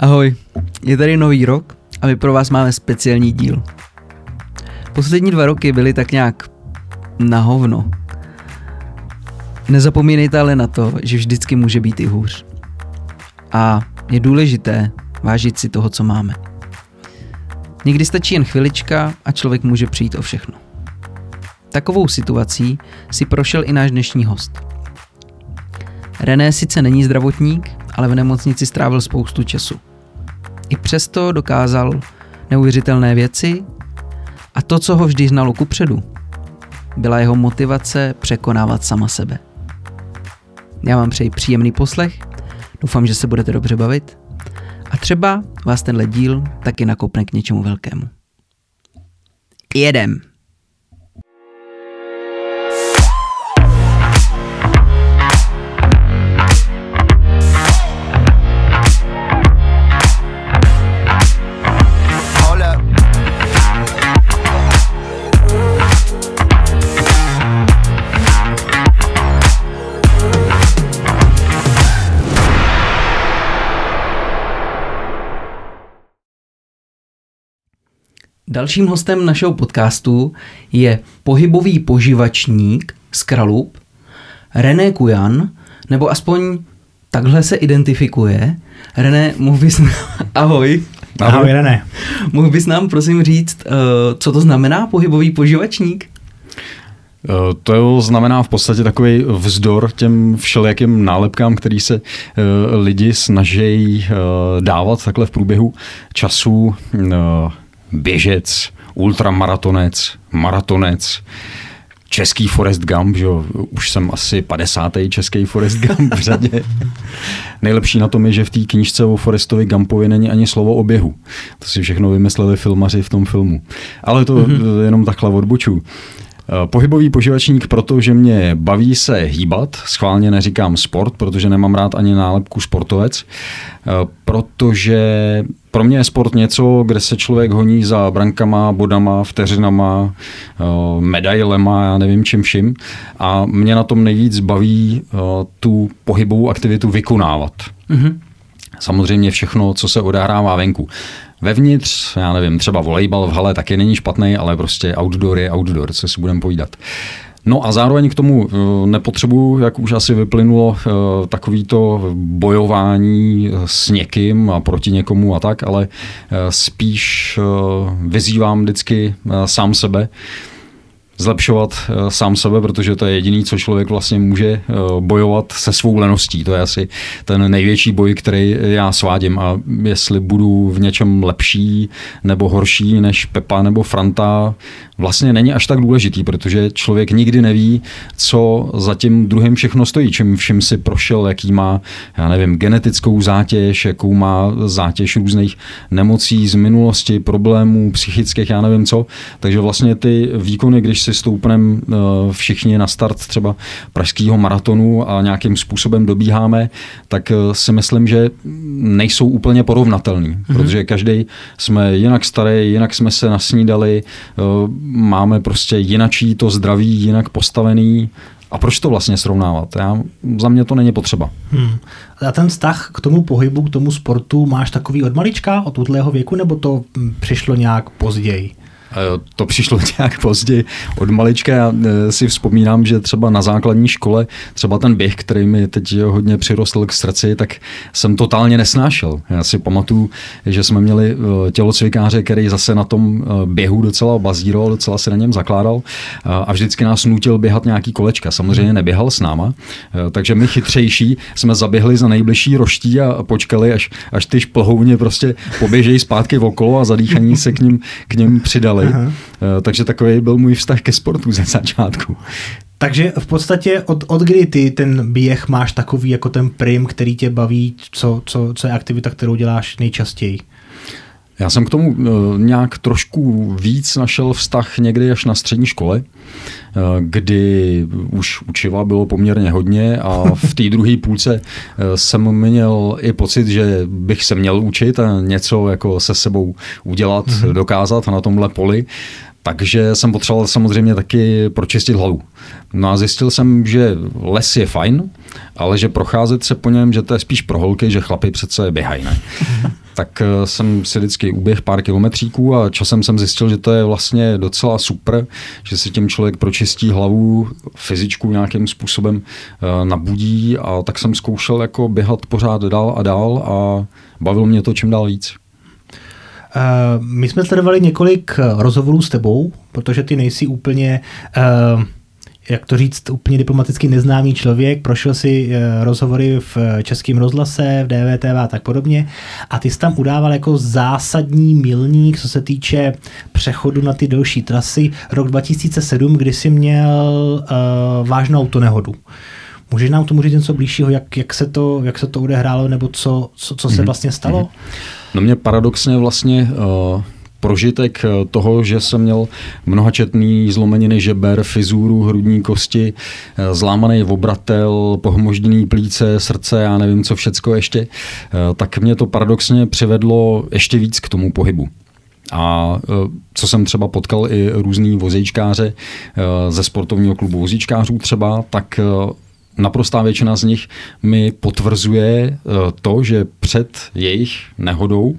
Ahoj, je tady nový rok a my pro vás máme speciální díl. Poslední dva roky byly tak nějak na hovno. Nezapomínejte ale na to, že vždycky může být i hůř. A je důležité vážit si toho, co máme. Někdy stačí jen chvilička a člověk může přijít o všechno. Takovou situací si prošel i náš dnešní host. René sice není zdravotník, ale v nemocnici strávil spoustu času. I přesto dokázal neuvěřitelné věci a to, co ho vždy znalo kupředu, byla jeho motivace překonávat sama sebe. Já vám přeji příjemný poslech, doufám, že se budete dobře bavit a třeba vás tenhle díl taky nakopne k něčemu velkému. Jedem! Dalším hostem našeho podcastu je pohybový poživačník z Kralup, René Kujan, nebo aspoň takhle se identifikuje. René, mohl bys... Ahoj. Ahoj, Ahoj René. Mohl bys nám prosím říct, eh, co to znamená pohybový poživačník? Eh, to znamená v podstatě takový vzdor těm všelijakým nálepkám, který se eh, lidi snaží dávat takhle v průběhu času běžec, ultramaratonec, maratonec, český Forest Gump, že jo, už jsem asi 50. český Forest Gump v řadě. Nejlepší na tom je, že v té knížce o Forestovi Gumpovi není ani slovo o běhu. To si všechno vymysleli filmaři v tom filmu. Ale to mm-hmm. jenom takhle odboču. Eh, pohybový poživačník, protože mě baví se hýbat, schválně neříkám sport, protože nemám rád ani nálepku sportovec, eh, protože pro mě je sport něco, kde se člověk honí za brankama, bodama, vteřinama, eh, medailema, já nevím čím vším. A mě na tom nejvíc baví tu pohybovou aktivitu vykonávat. Mm-hmm. Samozřejmě všechno, co se odehrává venku. Vevnitř, já nevím, třeba volejbal v hale taky není špatný, ale prostě outdoor je outdoor, co si budeme povídat. No a zároveň k tomu eh, nepotřebuji, jak už asi vyplynulo, eh, takovýto bojování s někým a proti někomu a tak, ale eh, spíš vyzývám vždycky sám sebe, zlepšovat eh, sám sebe, protože to je jediný, co člověk vlastně může eh, bojovat se svou leností. To je asi ten největší boj, který já svádím a jestli budu v něčem lepší nebo horší než Pepa nebo Franta, vlastně není až tak důležitý, protože člověk nikdy neví, co za tím druhým všechno stojí, čím vším si prošel, jaký má, já nevím, genetickou zátěž, jakou má zátěž různých nemocí z minulosti, problémů psychických, já nevím co. Takže vlastně ty výkony, když si stoupneme eh, všichni na start třeba pražského maratonu a nějakým způsobem dobíháme, tak eh, si myslím, že nejsou úplně porovnatelný, mm-hmm. protože každý jsme jinak starý, jinak jsme se nasnídali, eh, máme prostě jinačí to zdraví, jinak postavený, a proč to vlastně srovnávat? Já, za mě to není potřeba. Hmm. A ten vztah k tomu pohybu, k tomu sportu máš takový od malička, od útlého věku, nebo to hm, přišlo nějak později? To přišlo nějak později od malička. Já e, si vzpomínám, že třeba na základní škole, třeba ten běh, který mi teď hodně přirostl k srdci, tak jsem totálně nesnášel. Já si pamatuju, že jsme měli e, tělocvikáře, který zase na tom běhu docela bazíroval, docela se na něm zakládal a vždycky nás nutil běhat nějaký kolečka. Samozřejmě neběhal s náma, takže my chytřejší jsme zaběhli za nejbližší roští a počkali, až, až ty šplhouni prostě poběžejí zpátky okolo a zadýchaní se k ním, k ním přidali dělali. Aha. Eh, takže takový byl můj vztah ke sportu ze začátku. Takže v podstatě od, od kdy ty ten běh máš takový jako ten prim, který tě baví, co, co, co je aktivita, kterou děláš nejčastěji? Já jsem k tomu uh, nějak trošku víc našel vztah někdy až na střední škole, uh, kdy už učiva bylo poměrně hodně a v té druhé půlce uh, jsem měl i pocit, že bych se měl učit a něco jako se sebou udělat, mm-hmm. dokázat na tomhle poli. Takže jsem potřeboval samozřejmě taky pročistit hlavu. No a zjistil jsem, že les je fajn, ale že procházet se po něm, že to je spíš pro holky, že chlapy přece běhají, ne? tak eh, jsem si vždycky uběh pár kilometříků a časem jsem zjistil, že to je vlastně docela super, že si tím člověk pročistí hlavu, fyzičku nějakým způsobem eh, nabudí a tak jsem zkoušel jako běhat pořád dál a dál a bavilo mě to čím dál víc. Uh, my jsme sledovali několik rozhovorů s tebou, protože ty nejsi úplně uh, jak to říct, úplně diplomaticky neznámý člověk, prošel si eh, rozhovory v Českém rozhlase, v DVTV a tak podobně a ty jsi tam udával jako zásadní milník, co se týče přechodu na ty delší trasy, rok 2007, kdy jsi měl uh, vážnou autonehodu. Můžeš nám tomu říct něco blížšího, jak, jak, se to, jak se to odehrálo, nebo co, co, co se mhm. vlastně stalo? No mě paradoxně vlastně uh prožitek eh, toho, že jsem měl mnohačetný zlomeniny žeber, fizuru, hrudní kosti, eh, zlámaný obratel, pohmožděný plíce, srdce, já nevím co všecko ještě, tak mě to paradoxně přivedlo ještě víc k tomu pohybu. A co jsem třeba potkal i různý vozíčkáře ze sportovního klubu vozíčkářů třeba, tak naprostá většina z nich mi potvrzuje eh, to, že před jejich nehodou,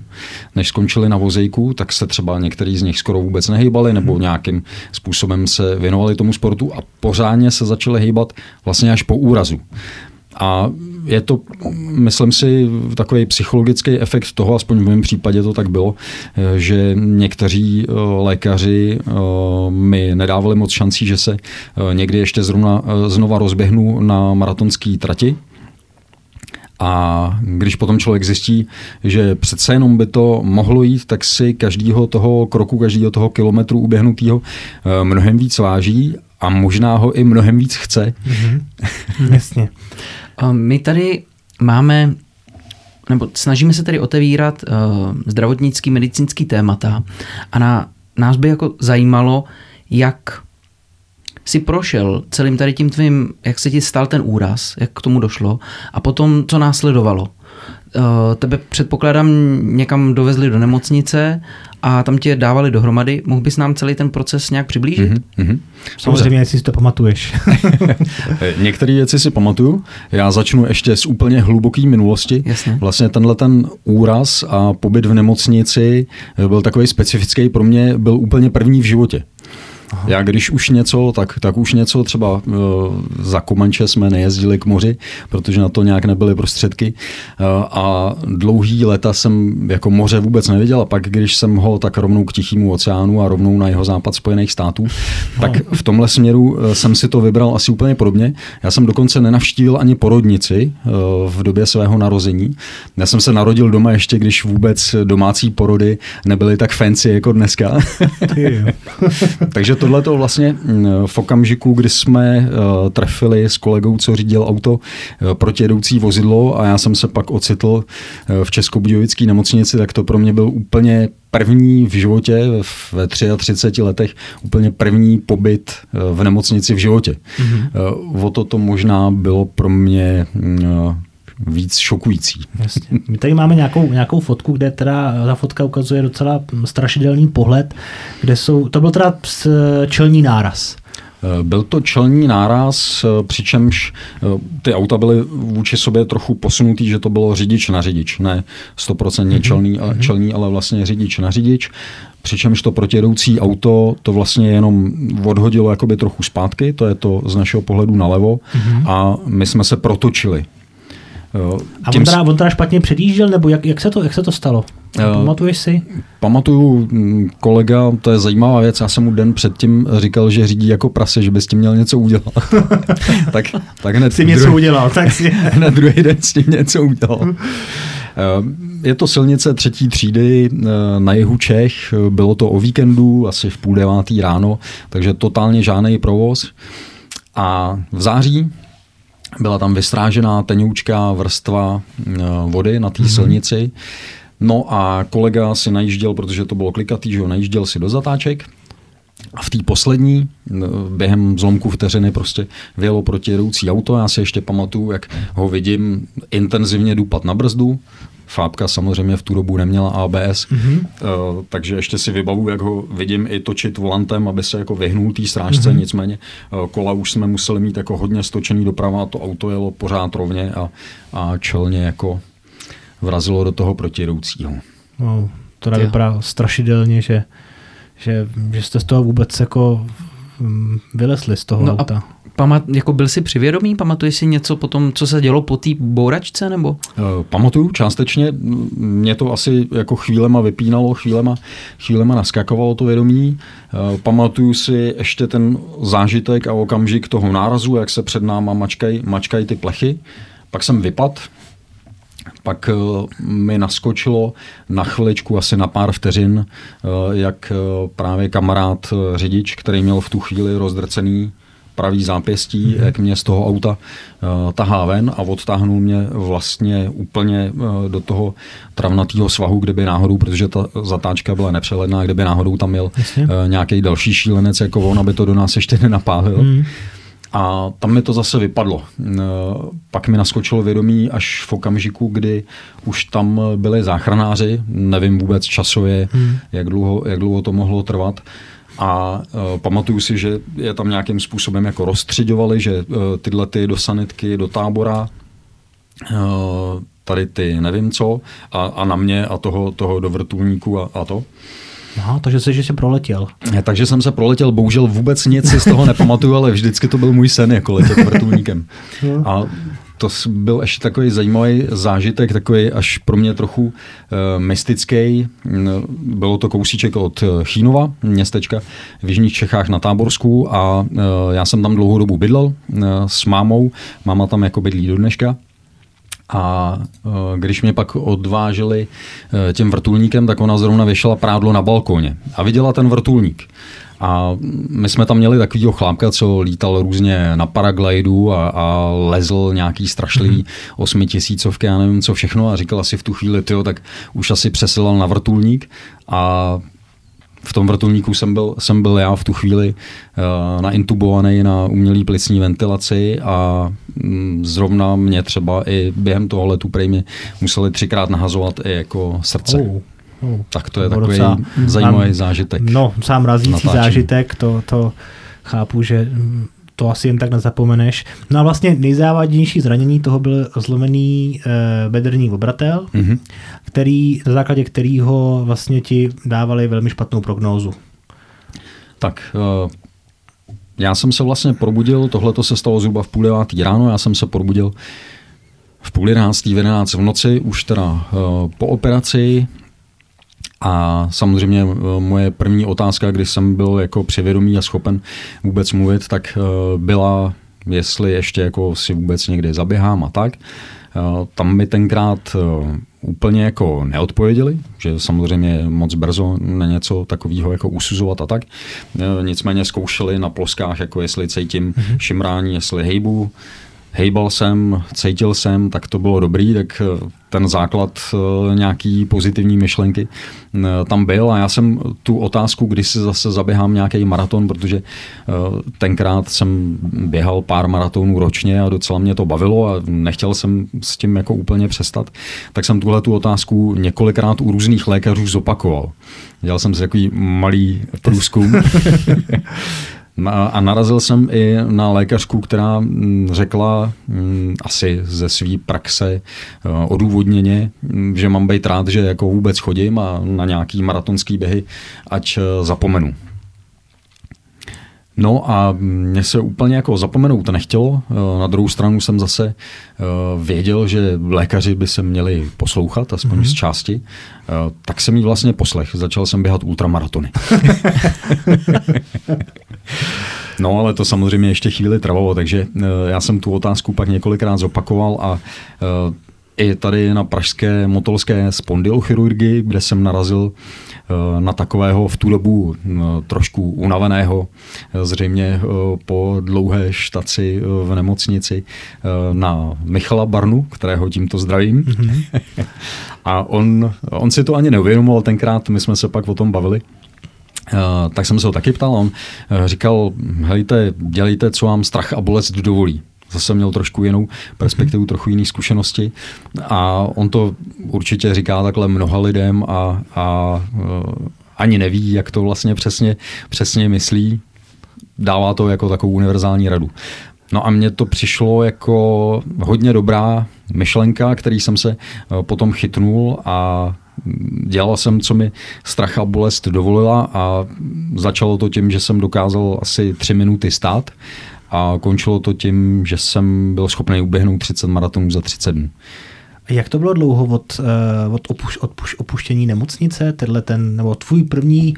než skončili na vozejku, tak se třeba některý z nich skoro vůbec nehýbali nebo hmm. nějakým způsobem se věnovali tomu sportu a pořádně se začali hýbat vlastně až po úrazu. A je to, myslím si, takový psychologický efekt toho, aspoň v mém případě to tak bylo, eh, že někteří eh, lékaři eh, mi nedávali moc šancí, že se někdy ještě zrovna, znova rozběhnu na maratonský trati, a když potom člověk zjistí, že přece jenom by to mohlo jít, tak si každého toho kroku, každého toho kilometru uběhnutého mnohem víc váží a možná ho i mnohem víc chce. Mm-hmm. Jasně. My tady máme nebo snažíme se tady otevírat uh, zdravotnický, medicínský témata a na, nás by jako zajímalo, jak si prošel celým tady tím tvým, jak se ti stal ten úraz, jak k tomu došlo a potom, co následovalo. Uh, tebe předpokládám někam dovezli do nemocnice a tam tě dávali dohromady. Mohl bys nám celý ten proces nějak přiblížit? Mm-hmm. Samozřejmě, jestli si to pamatuješ. Některé věci si pamatuju. Já začnu ještě z úplně hluboké minulosti. Jasně. Vlastně tenhle ten úraz a pobyt v nemocnici byl takový specifický pro mě, byl úplně první v životě. Aha. Já když už něco, tak, tak už něco třeba uh, za Komanče jsme nejezdili k moři, protože na to nějak nebyly prostředky uh, a dlouhý leta jsem jako moře vůbec neviděl a pak když jsem ho tak rovnou k Tichému oceánu a rovnou na jeho západ Spojených států, tak v tomhle směru uh, jsem si to vybral asi úplně podobně. Já jsem dokonce nenavštívil ani porodnici uh, v době svého narození. Já jsem se narodil doma ještě, když vůbec domácí porody nebyly tak fancy jako dneska. Takže tohle to vlastně mm, v okamžiku, kdy jsme uh, trefili s kolegou, co řídil auto uh, protijedoucí vozidlo a já jsem se pak ocitl uh, v Českobudějovické nemocnici, tak to pro mě byl úplně první v životě, ve 33 letech, úplně první pobyt v nemocnici v životě. Mm-hmm. O to to možná bylo pro mě mm, víc šokující. Jasně. My tady máme nějakou, nějakou fotku, kde teda ta fotka ukazuje docela strašidelný pohled, kde jsou, to byl teda čelní náraz. Eh, byl to čelní náraz, eh, přičemž eh, ty auta byly vůči sobě trochu posunutý, že to bylo řidič na řidič, ne 100% mm-hmm. čelný, ale, čelní, ale vlastně řidič na řidič. Přičemž to protijedoucí auto to vlastně jenom odhodilo jakoby trochu zpátky, to je to z našeho pohledu nalevo mm-hmm. a my jsme se protočili Jo. A on teda, on teda špatně předjížděl, nebo jak, jak, se to, jak se to stalo? Jo. Pamatuješ si? Pamatuju mm, kolega, to je zajímavá věc, já jsem mu den předtím říkal, že řídí jako prase, že by s tím měl něco udělat. tak, tak hned si něco druhý, udělal, tak si... na druhý den s tím něco udělal. Je to silnice třetí třídy eh, na jihu Čech, bylo to o víkendu, asi v půl devátý ráno, takže totálně žádný provoz. A v září byla tam vystrážená tenoučká vrstva eh, vody na té mm-hmm. silnici. No a kolega si najížděl, protože to bylo klikatý, že ho najížděl si do zatáček. A v té poslední, eh, během zlomku vteřiny, prostě vyjelo protijedoucí auto. Já si ještě pamatuju, jak ho vidím intenzivně dupat na brzdu. Fábka samozřejmě v tu dobu neměla ABS, mm-hmm. uh, takže ještě si vybavu, jak ho vidím i točit volantem, aby se jako vyhnul té strážce, mm-hmm. nicméně uh, kola už jsme museli mít jako hodně stočený doprava a to auto jelo pořád rovně a, a čelně jako vrazilo do toho protijedoucího. No, to vypadá strašidelně, že, že, že jste z toho vůbec jako vylezli z toho no auta. A pamat, jako byl jsi přivědomý? Pamatuješ si něco po tom, co se dělo po té bouračce? Nebo? Uh, pamatuju částečně. Mě to asi jako chvílema vypínalo, chvílema, chvílema naskakovalo to vědomí. Uh, pamatuju si ještě ten zážitek a okamžik toho nárazu, jak se před náma mačkají mačkaj ty plechy. Pak jsem vypad, pak uh, mi naskočilo na chviličku, asi na pár vteřin, jak právě kamarád řidič, který měl v tu chvíli rozdrcený pravý zápěstí, mm-hmm. jak mě z toho auta uh, tahá ven a odtáhnul mě vlastně úplně uh, do toho travnatého svahu, kde by náhodou, protože ta zatáčka byla nepřehledná, kde by náhodou tam měl uh, nějaký další šílenec jako on, aby to do nás ještě nenapálil. Mm. A tam mi to zase vypadlo. Pak mi naskočilo vědomí až v okamžiku, kdy už tam byli záchranáři, nevím vůbec časově, hmm. jak, dlouho, jak dlouho to mohlo trvat. A uh, pamatuju si, že je tam nějakým způsobem jako rozstředovali, že uh, tyhle ty do sanitky, do tábora, uh, tady ty nevím co, a, a na mě a toho, toho do vrtulníku a, a to. Aha, takže jsi, že jsi proletěl. Takže jsem se proletěl, bohužel vůbec nic si z toho nepamatuju, ale vždycky to byl můj sen, jako letět vrtulníkem. No. A to byl ještě takový zajímavý zážitek, takový až pro mě trochu uh, mystický. Bylo to kousíček od Chínova, městečka v Jižních Čechách na Táborsku a uh, já jsem tam dlouhou dobu bydlel uh, s mámou. Máma tam jako bydlí do dneška. A když mě pak odváželi tím vrtulníkem, tak ona zrovna věšela prádlo na balkóně a viděla ten vrtulník. A my jsme tam měli takovýho chlápka, co lítal různě na paraglidu a, a lezl nějaký strašlivý mm-hmm. osmitisícovky, já nevím co všechno a říkal asi v tu chvíli, tyjo, tak už asi přesilal na vrtulník a v tom vrtulníku jsem byl, jsem byl já v tu chvíli uh, naintubovaný na umělý plicní ventilaci a mm, zrovna mě třeba i během toho letu prej mě museli třikrát nahazovat i jako srdce. Oh. No, tak to je takový docela, zajímavý zážitek. No, sám razící natáčení. zážitek, to, to chápu, že to asi jen tak nezapomeneš. No a vlastně nejzávadnější zranění toho byl zlomený e, bedrní obratel, mm-hmm. který, na základě kterého vlastně ti dávali velmi špatnou prognózu. Tak, e, já jsem se vlastně probudil, tohle se stalo zhruba v půl devátý ráno, já jsem se probudil v půl jedenáctý, v jedenáct v noci, už teda e, po operaci, a samozřejmě eh, moje první otázka, když jsem byl jako přivědomý a schopen vůbec mluvit, tak eh, byla, jestli ještě jako si vůbec někdy zaběhám a tak. Eh, tam mi tenkrát úplně jako neodpověděli, že samozřejmě moc brzo na něco takového jako usuzovat a tak. Nicméně zkoušeli na ploskách, jako jestli cítím mm-hmm. šimrání, jestli hejbu, hejbal jsem, cítil jsem, tak to bylo dobrý, tak eh, ten základ eh, nějaký pozitivní myšlenky eh, tam byl a já jsem tu otázku, kdy si zase zaběhám nějaký maraton, protože tenkrát jsem běhal pár maratonů ročně a docela mě to bavilo a nechtěl jsem s tím jako úplně přestat, tak jsem tuhle tu otázku několikrát u různých lékařů zopakoval. Dělal jsem si takový malý průzkum A narazil jsem i na lékařku, která mm, řekla mm, asi ze své praxe eh, odůvodněně, mm, že mám být rád, že jako vůbec chodím a na nějaký maratonský běhy, ať eh, zapomenu. No a mě se úplně jako zapomenout nechtělo. Na druhou stranu jsem zase eh, věděl, že lékaři by se měli poslouchat, aspoň mm-hmm. z části. Eh, tak jsem jí vlastně poslech. Začal jsem běhat ultramaratony. No, ale to samozřejmě ještě chvíli trvalo, takže eh, já jsem tu otázku pak několikrát zopakoval a i tady na pražské motolské spondylochirurgii, kde jsem narazil Eh, na takového v tu dobu eh, trošku unaveného, eh, zřejmě po dlouhé štaci v nemocnici na Michala Barnu, kterého tímto zdravím. Mm-hmm. A on, on si to ani neuvědomoval tenkrát, my jsme se pak o tom bavili. Uh, tak jsem se ho taky ptal, on říkal, hejte, dělejte, co vám strach a bolest dovolí zase měl trošku jinou perspektivu, trochu jiné zkušenosti a on to určitě říká takhle mnoha lidem a, a uh, ani neví, jak to vlastně přesně, přesně myslí. Dává to jako takovou univerzální radu. No a mně to přišlo jako hodně dobrá myšlenka, který jsem se potom chytnul a dělal jsem, co mi strach a bolest dovolila a začalo to tím, že jsem dokázal asi tři minuty stát a končilo to tím, že jsem byl schopný uběhnout 30 maratonů za 30 dnů. Jak to bylo dlouho od, eh, od opuš, opuš, opuštění nemocnice, tenhle ten, nebo tvůj první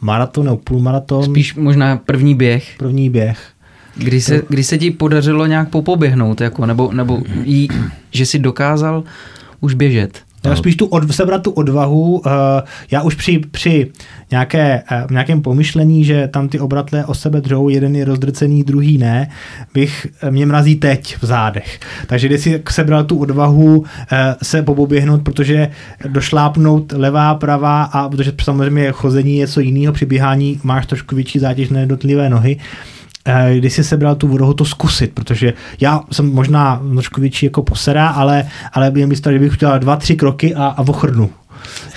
maraton nebo půlmaraton? Spíš možná první běh. První běh. Kdy se, kdy se ti podařilo nějak popoběhnout, jako, nebo, nebo jí, že si dokázal už běžet? Já spíš tu od, sebrat tu odvahu. Uh, já už při, při nějaké, uh, nějakém pomyšlení, že tam ty obratle o sebe dřou, jeden je rozdrcený, druhý ne, bych eh, mě mrazí teď v zádech. Takže když si sebral tu odvahu uh, se poběhnout, protože došlápnout levá, pravá a protože samozřejmě chození je co jiného, při běhání máš trošku větší zátěž na jednotlivé nohy, Eh, kdy si sebral tu vodu to zkusit, protože já jsem možná trošku větší jako posera, ale, ale je místo, že bych chtěl dva, tři kroky a, a ochrnu.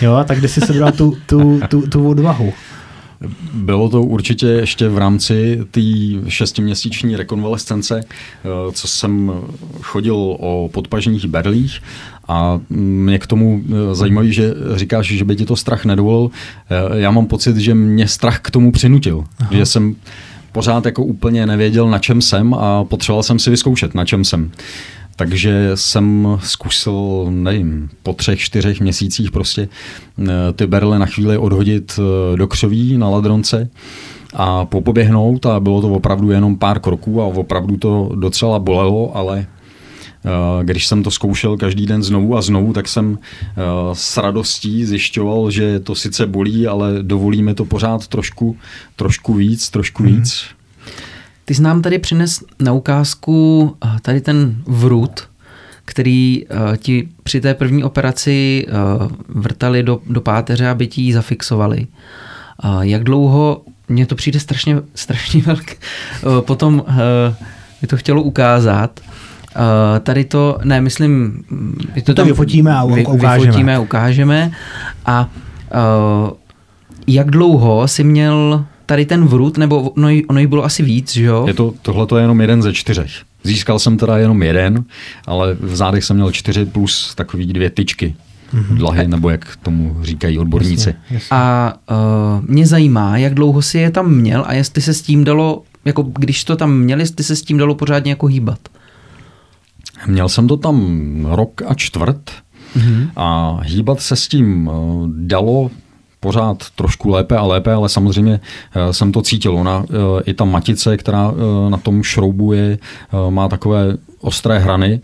Jo, tak kdy si sebral tu, tu, tu, tu odvahu. Bylo to určitě ještě v rámci té šestiměsíční rekonvalescence, eh, co jsem chodil o podpažních berlích a mě k tomu eh, zajímavé, že říkáš, že by ti to strach nedovolil. Já mám pocit, že mě strach k tomu přinutil. Aha. Že jsem pořád jako úplně nevěděl, na čem jsem a potřeboval jsem si vyzkoušet, na čem jsem. Takže jsem zkusil, nevím, po třech, čtyřech měsících prostě eh, ty berle na chvíli odhodit eh, do křoví na ladronce a popoběhnout a bylo to opravdu jenom pár kroků a opravdu to docela bolelo, ale když jsem to zkoušel každý den znovu a znovu, tak jsem eh, s radostí zjišťoval, že to sice bolí, ale dovolíme to pořád trošku, trošku víc, trošku hmm. víc. Ty jsi nám tady přines na ukázku eh, tady ten vrut, který ti při té první operaci vrtali do, do páteře, aby ti ji zafixovali. Jak dlouho, mně to přijde strašně, strašně velké, potom mi to chtělo ukázat, Uh, tady to, ne, myslím, my to, to tam vyfotíme a ukážeme. Vyfotíme a ukážeme. A uh, jak dlouho si měl tady ten vrut, nebo ono, ono jí bylo asi víc, že jo? Je to, tohle to je jenom jeden ze čtyřech. Získal jsem teda jenom jeden, ale v zádech jsem měl čtyři plus takový dvě tyčky. Mm-hmm. Dlahy, nebo jak tomu říkají odborníci. Jasně, jasně. A uh, mě zajímá, jak dlouho si je tam měl a jestli se s tím dalo, jako když to tam měli, jestli se s tím dalo pořádně jako hýbat. Měl jsem to tam rok a čtvrt mm-hmm. a hýbat se s tím eh, dalo pořád trošku lépe a lépe, ale samozřejmě eh, jsem to cítil. Ona, eh, i ta matice, která na tom šroubu je, má takové ostré hrany,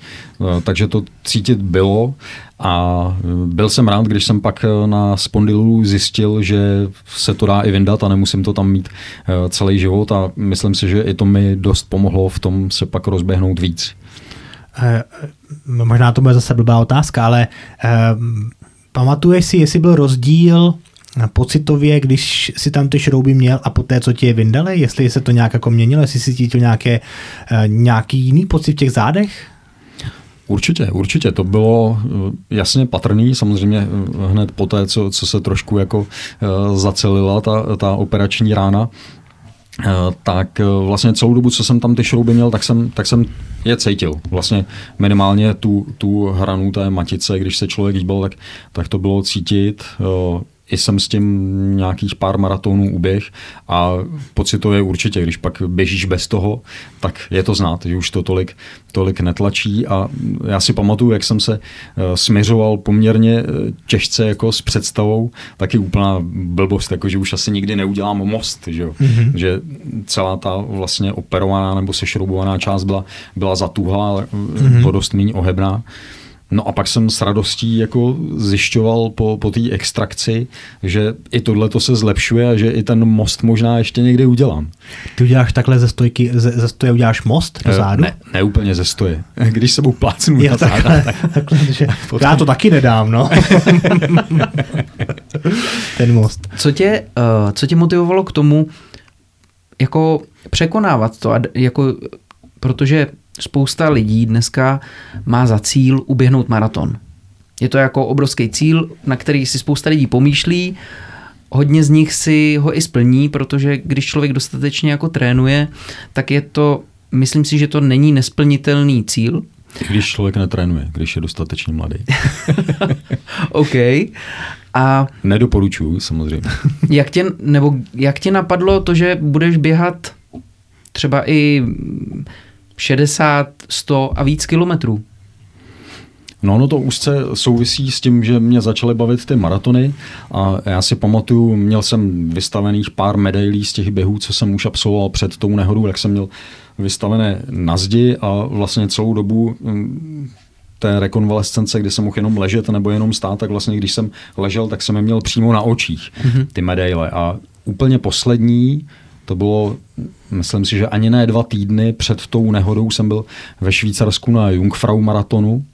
takže to cítit bylo a byl jsem rád, když jsem pak na spondylu zjistil, že se to dá i vyndat a nemusím to tam mít celý život a myslím si, že i to mi dost pomohlo v tom se pak rozběhnout víc. Eh, možná to bude zase blbá otázka, ale eh, pamatuješ si, jestli byl rozdíl pocitově, když si tam ty šrouby měl a poté, co ti je vyndali, jestli se to nějak jako měnilo, jestli si cítil nějaké, eh, nějaký jiný pocit v těch zádech? Určitě, určitě. To bylo jasně patrný, samozřejmě hned po té, co, co se trošku jako zacelila ta, ta operační rána, tak eh, vlastně celou dobu, co jsem tam ty šrouby měl, tak jsem, tak jsem je cítil. Vlastně minimálně tu, tu hranu té matice, když se člověk hýbal, tak, tak to bylo cítit. I jsem s tím nějakých pár maratonů uběh a pocitově určitě, když pak běžíš bez toho, tak je to znát, že už to tolik, tolik netlačí a já si pamatuju, jak jsem se eh, směřoval poměrně eh, těžce jako s představou, taky úplná blbost, jako že už asi nikdy neudělám most, že, jo? Mm-hmm. že celá ta vlastně operovaná nebo sešroubovaná část byla, byla zatuhlá, mm-hmm. dost méně ohebná. No a pak jsem s radostí jako zjišťoval po, po té extrakci, že i tohle to se zlepšuje a že i ten most možná ještě někdy udělám. Ty uděláš takhle ze, stojky, ze, ze stoje uděláš most do eh, zádu? Ne, ne úplně ze stoje. Když se mu plácnu na takhle, záda, tak... takhle, že, potom... Já to taky nedám, no. ten most. Co tě, uh, co tě motivovalo k tomu, jako překonávat to, a jako, protože spousta lidí dneska má za cíl uběhnout maraton. Je to jako obrovský cíl, na který si spousta lidí pomýšlí, hodně z nich si ho i splní, protože když člověk dostatečně jako trénuje, tak je to, myslím si, že to není nesplnitelný cíl, Když člověk netrénuje, když je dostatečně mladý. OK. A Nedoporučuju, samozřejmě. jak tě, nebo jak tě napadlo to, že budeš běhat třeba i 60, 100 a víc kilometrů? No, no to úzce souvisí s tím, že mě začaly bavit ty maratony a já si pamatuju, měl jsem vystavených pár medailí z těch běhů, co jsem už absolvoval před tou nehodou, jak jsem měl vystavené na zdi a vlastně celou dobu mm, té rekonvalescence, kdy jsem mohl jenom ležet nebo jenom stát, tak vlastně když jsem ležel, tak jsem je měl přímo na očích, ty medaile. A úplně poslední, to bylo, myslím si, že ani ne dva týdny před tou nehodou jsem byl ve Švýcarsku na Jungfrau maratonu.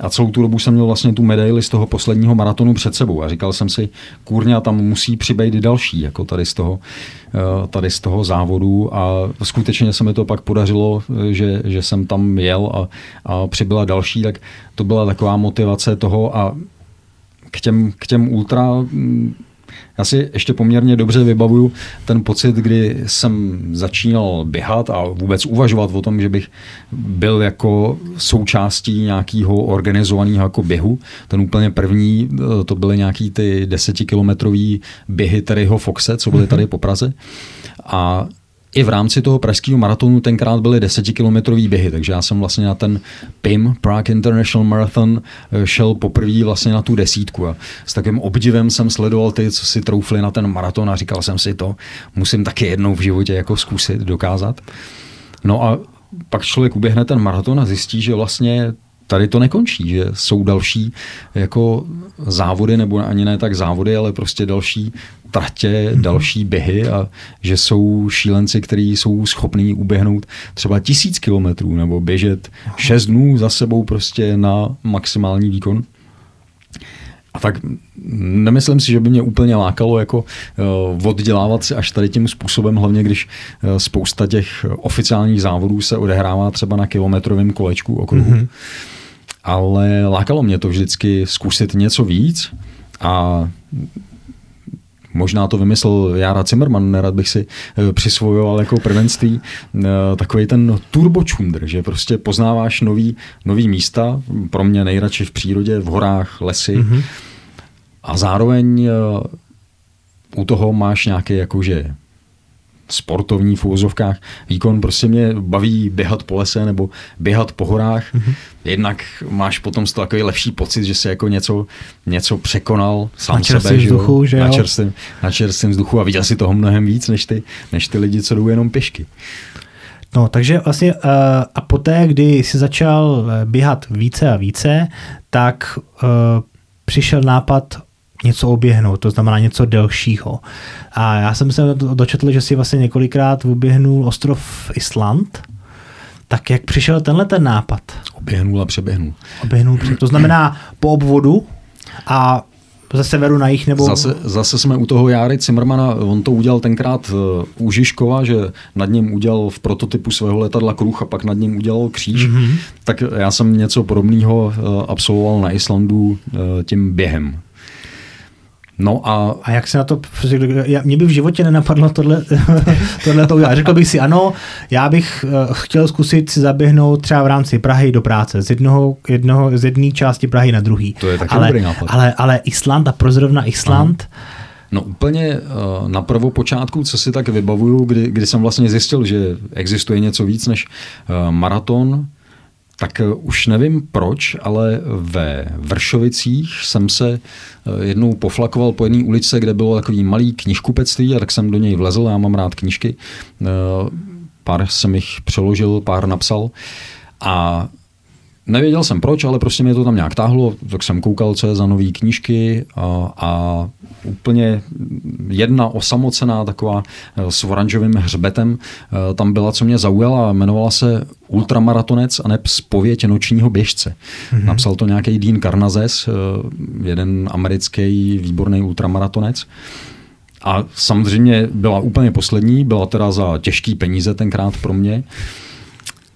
A celou tu dobu jsem měl vlastně tu medaili z toho posledního maratonu před sebou. A říkal jsem si, kurňa, tam musí přibejt další, jako tady z toho, eh, tady z toho závodu. A skutečně se mi to pak podařilo, eh, že, že jsem tam jel a, a přibyla další, tak to byla taková motivace toho a k těm, k těm ultra mm, já si ještě poměrně dobře vybavuju ten pocit, kdy jsem začínal běhat a vůbec uvažovat o tom, že bych byl jako součástí nějakého organizovaného jako běhu. Ten úplně první, eh, to byly nějaký ty desetikilometrový běhy Terryho Foxe, co byly tady po Praze. A i v rámci toho pražského maratonu tenkrát byly desetikilometrový běhy, takže já jsem vlastně na ten PIM, Prague International Marathon, eh, šel poprvé vlastně na tu desítku a s takovým obdivem jsem sledoval ty, co si troufli na ten maraton a říkal jsem si to, musím taky jednou v životě jako zkusit, dokázat. No a pak člověk uběhne ten maraton a zjistí, že vlastně tady to nekončí, že jsou další jako závody, nebo ani ne tak závody, ale prostě další tratě, další běhy a že jsou šílenci, kteří jsou schopní uběhnout třeba tisíc kilometrů nebo běžet šest dnů za sebou prostě na maximální výkon. A tak nemyslím si, že by mě úplně lákalo jako uh, oddělávat si až tady tím způsobem, hlavně když uh, spousta těch oficiálních závodů se odehrává třeba na kilometrovém kolečku okruhu. Mm-hmm. Ale lákalo mě to vždycky zkusit něco víc a Možná to vymyslel Jára Zimmerman, nerad bych si eh, přisvojoval jako prvenství eh, takový ten turbočundr, že prostě poznáváš nový, nový místa, pro mě nejradši v přírodě, v horách, lesy mm-hmm. a zároveň eh, u toho máš nějaký jakože sportovní v úvozovkách výkon. Prostě mě baví běhat po lese nebo běhat po horách. Mm-hmm. Jednak máš potom z toho takový lepší pocit, že jsi jako něco, něco překonal sám na sebe. Vzduchu, že jo? Na čerstvém, na čerstvém vzduchu a viděl si toho mnohem víc, než ty, než ty lidi, co jdou jenom pěšky. No, takže vlastně uh, a poté, kdy jsi začal eh, běhat více a více, tak uh, přišel nápad něco oběhnout, to znamená něco delšího. A já jsem se dočetl, že si vlastně několikrát oběhnul ostrov Island. Tak jak přišel tenhle ten nápad? Oběhnul a přeběhnul. Oběhnul, to znamená po obvodu a ze severu na jich nebo... Zase, zase jsme u toho Járy Cimrmana, on to udělal tenkrát eh, u Žižkova, že nad ním udělal v prototypu svého letadla kruh a pak nad ním udělal kříž. Mm-hmm. Tak já jsem něco podobného eh, absolvoval na Islandu eh, tím během. No a... A jak se na to... Mě by v životě nenapadlo tohle, tohle to udělat. Řekl bych si, ano, já bych eh, chtěl zkusit si zaběhnout třeba v rámci Prahy do práce, z jednoho, jednoho, z jedné části Prahy na druhý. To je taky ale, dobrý nápad. Ale, ale Island a prozrovna Island... Aha. No úplně eh, na prvopočátku, co si tak vybavuju, kdy, kdy jsem vlastně zjistil, že existuje něco víc než eh, maraton, tak eh, už nevím proč, ale ve Vršovicích jsem se eh, jednou poflakoval po jedné ulici, kde bylo takový malý knižkupectví a tak jsem do něj vlezl, já mám rád knížky. Eh, pár jsem jich přeložil, pár napsal a Nevěděl jsem proč, ale prostě mě to tam nějak táhlo, tak jsem koukal, co je za nové knížky a, a úplně jedna osamocená taková eh, s oranžovým hřbetem eh, tam byla, co mě zaujala, jmenovala se Ultramaratonec a neb Spověď nočního běžce. Mm-hmm. Napsal to nějaký Dean Karnazes, eh, jeden americký výborný ultramaratonec. A samozřejmě byla úplně poslední, byla teda za těžký peníze tenkrát pro mě.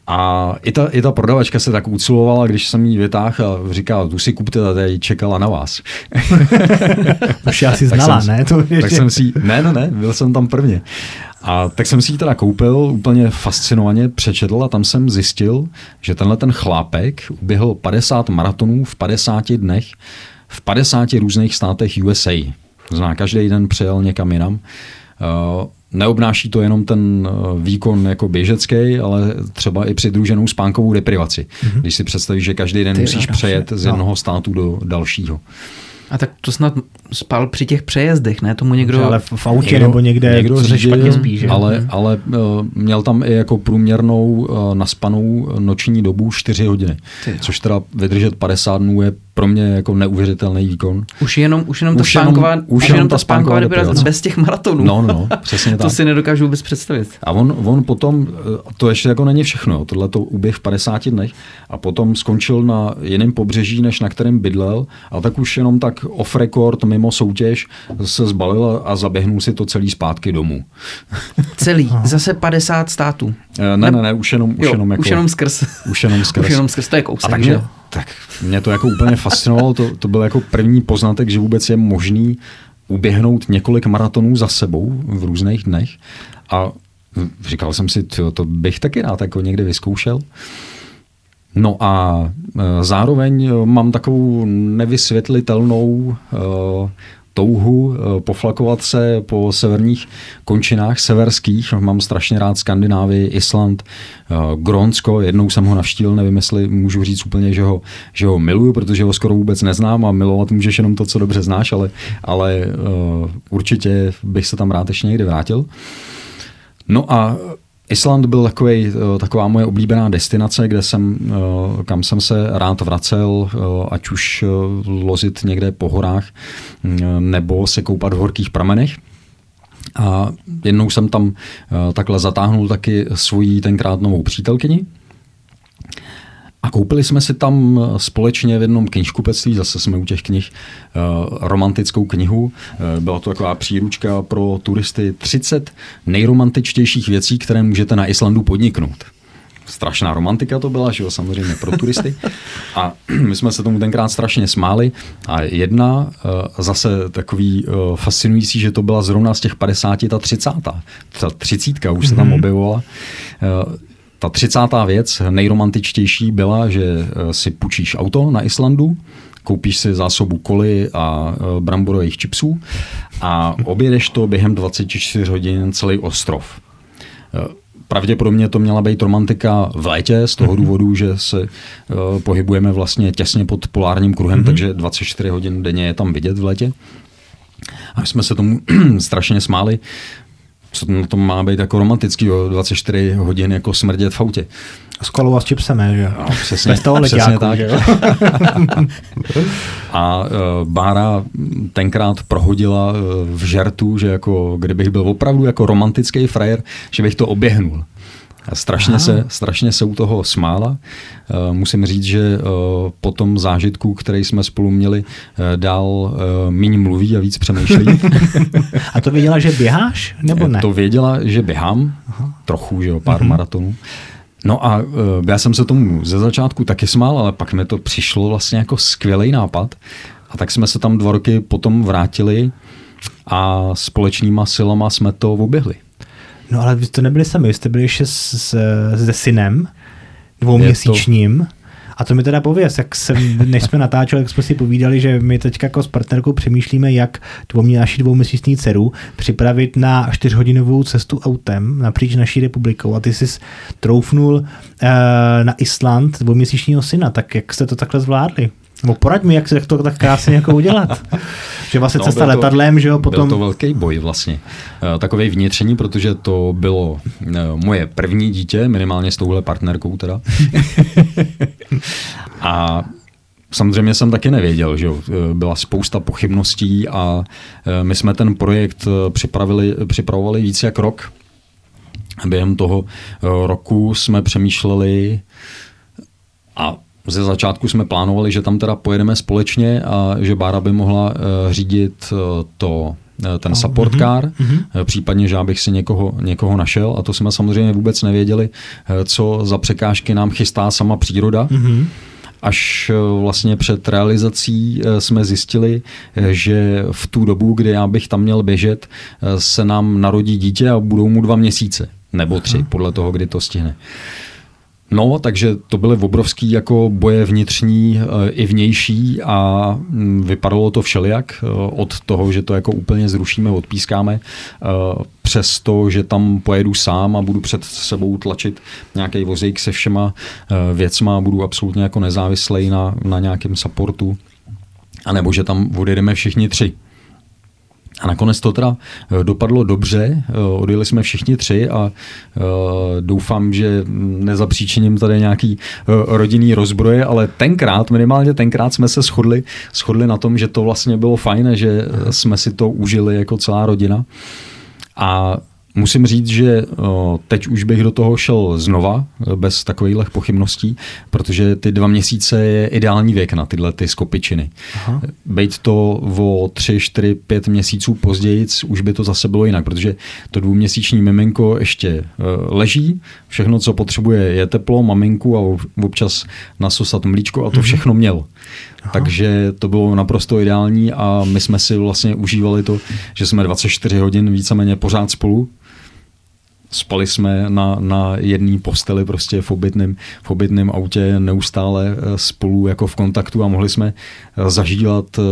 A i ta, i ta prodavačka se tak ucilovala, když jsem jí vytáhl a říkala, tu si kupte, tady čekala na vás. Už já si znala, jsem- ne? To tak jsem si, ne, ne, ne, byl jsem tam prvně. A tak jsem si ji teda koupil, úplně fascinovaně přečetl a tam jsem zjistil, že tenhle ten chlápek uběhl 50 maratonů v 50 dnech v 50 různých státech USA. To znamená, každý den přijel někam jinam. Uh, neobnáší to jenom ten uh, výkon jako běžecký, ale třeba i přidruženou spánkovou deprivaci. Mm-hmm. Když si představíš, že každý den Ty musíš přejet z no. jednoho státu do dalšího. A tak to snad spal při těch přejezdech, ne? Tomu někdo... ale v, autě nebo někde, někdo řídil, špatně spí, že? Ale, ale uh, měl tam i jako průměrnou uh, naspanou noční dobu 4 hodiny. Ty. Což teda vydržet 50 dnů je pro mě jako neuvěřitelný výkon. Už jenom, už jenom ta Už jenom- spánková, už už jenom jenom ta ta spánková bez těch maratonů. No, no, no, přesně to tak. si nedokážu vůbec představit. A on, on potom, eh, to ještě jako není všechno, tohle to uběh v 50 dnech a potom skončil na jiném pobřeží, než na kterém bydlel a tak už jenom tak off record, mimo soutěž se zbalil a zaběhnul si to celý zpátky domů. Celý, zase 50 států. Eh, Ne, ne, ne, už jenom, už Jo, jenom, jako, už jenom skrz. už jenom skrz. Už jenom skrz, to je A kousek, tak že mě, jo? Tak mě to jako úplně fascinovalo, to, to byl jako první poznatek, že vůbec je možný uběhnout několik maratonů za sebou v různých dnech a říkal jsem si, tyjo, to bych taky rád jako někdy vyzkoušel. No a e, zároveň e, mám takovou nevysvětlitelnou e, touhu e, poflakovat se po severních končinách severských. Mám strašně rád Skandinávii, Island, e, Grónsko. Jednou jsem ho navštívil, nevím, jestli můžu říct úplně, že ho, že ho miluju, protože ho skoro vůbec neznám a milovat můžeš jenom to, co dobře znáš, ale, ale e, určitě bych se tam rád ještě někdy vrátil. No a Island byl takový, taková moje oblíbená destinace, kde jsem, eh, kam jsem se rád vracel, eh, ať už eh, lozit někde po horách mm, nebo se koupat v horkých pramenech. A jednou jsem tam eh, takhle zatáhnul taky svoji tenkrát novou přítelkyni. A koupili jsme si tam eh, společně v jednom knižkupectví, zase jsme u těch knih, eh, romantickou knihu. Eh, Byla to taková příručka pro turisty 30 nejromantičtějších věcí, které můžete na Islandu podniknout. Strašná romantika to byla, že jo, samozřejmě pro turisty. A my jsme se tomu tenkrát strašně smáli. A jedna zase takový fascinující, že to byla zrovna z těch 50 ta 30. Ta 30 už se tam objevovala. Ta třicátá věc, nejromantičtější byla, že eh, si půjčíš auto na Islandu, koupíš si zásobu koly a eh, bramborových čipsů a objedeš to během 24 hodin celý ostrov. Eh, Pravděpodobně to měla být romantika v létě z toho důvodu, že se uh, pohybujeme vlastně těsně pod polárním kruhem, mm-hmm. takže 24 hodin denně je tam vidět v létě. A my jsme se tomu strašně smáli, co na tom má být jako romantický, jo, 24 hodin jako smrdět v autě. S kolou a s čipsem, že? No, přesně, Bez toho přesně tak. že jo? A uh, Bára tenkrát prohodila uh, v žertu, že jako kdybych byl opravdu jako romantický frajer, že bych to oběhnul. Strašně se, strašně se u toho smála. Uh, musím říct, že uh, po tom zážitku, který jsme spolu měli, uh, dál méně mluví a víc přemýšlí. A to věděla, že běháš, nebo ne? To věděla, že běhám, Aha. trochu, že jo, pár mm-hmm. maratonů. No a já jsem se tomu ze začátku taky smál, ale pak mi to přišlo vlastně jako skvělý nápad. A tak jsme se tam dva roky potom vrátili a společnýma silama jsme to oběhli. No ale vy jste nebyli sami, vy jste byli ještě s, s, se synem, dvouměsíčním. A to mi teda pověz, jak jsem, než jsme natáčeli, jak jsme si povídali, že my teď jako s partnerkou přemýšlíme, jak dvoumě, naši dvouměsíční dceru připravit na čtyřhodinovou cestu autem napříč naší republikou. A ty jsi troufnul uh, na Island dvouměsíčního syna, tak jak jste to takhle zvládli? Nebo poraď mi, jak, se- jak to tak krásně jako udělat. Že vlastně no, cesta to- letadlem, že jo, potom... Byl to velký boj vlastně. Eh, Takový vnitřní, protože to bylo eh, moje první dítě, minimálně s touhle partnerkou teda. a Samozřejmě jsem taky nevěděl, že jo. Eh, byla spousta pochybností a my jsme ten projekt připravili, připravovali víc jak rok. Během toho roku jsme přemýšleli a ze začátku jsme plánovali, že tam teda pojedeme společně a že Bára by mohla eh, řídit eh, to ten support car, mm-hmm. případně, že abych si někoho, někoho našel a to jsme samozřejmě vůbec nevěděli, co za překážky nám chystá sama příroda. Mm-hmm až vlastně před realizací jsme zjistili, že v tu dobu, kdy já bych tam měl běžet, se nám narodí dítě a budou mu dva měsíce nebo tři, podle toho, kdy to stihne. No, takže to byly obrovský jako boje vnitřní e, i vnější a mm, vypadalo to všelijak e, od toho, že to jako úplně zrušíme, odpískáme, e, přes to, že tam pojedu sám a budu před sebou tlačit nějaký vozejk se všema věcma a budu absolutně jako nezávislý na, na nějakém supportu. A nebo že tam odjedeme všichni tři. A nakonec to teda eh, dopadlo dobře, eh, odjeli jsme všichni tři a eh, doufám, že nezapříčiním tady nějaký rodinný rozbroje, ale tenkrát, minimálně tenkrát jsme se shodli, shodli na tom, že to vlastně bylo fajn, že jsme si to užili jako celá rodina. A Musím říct, že teď už bych do toho šel znova, bez takových pochybností, protože ty dva měsíce je ideální věk na tyhle ty skopičiny. Aha. Bejt to o tři, čtyři, pět měsíců později, už by to zase bylo jinak, protože to dvouměsíční miminko ještě e, leží, všechno, co potřebuje, je teplo, maminku a občas nasosat mlíčko a to mhm. všechno měl. Aha. Takže to bylo naprosto ideální a my jsme si vlastně užívali to, že jsme 24 hodin víceméně pořád spolu spali jsme na, na jedné posteli prostě v obytném, v obytném autě neustále eh, spolu jako v kontaktu a mohli jsme eh, zažívat eh,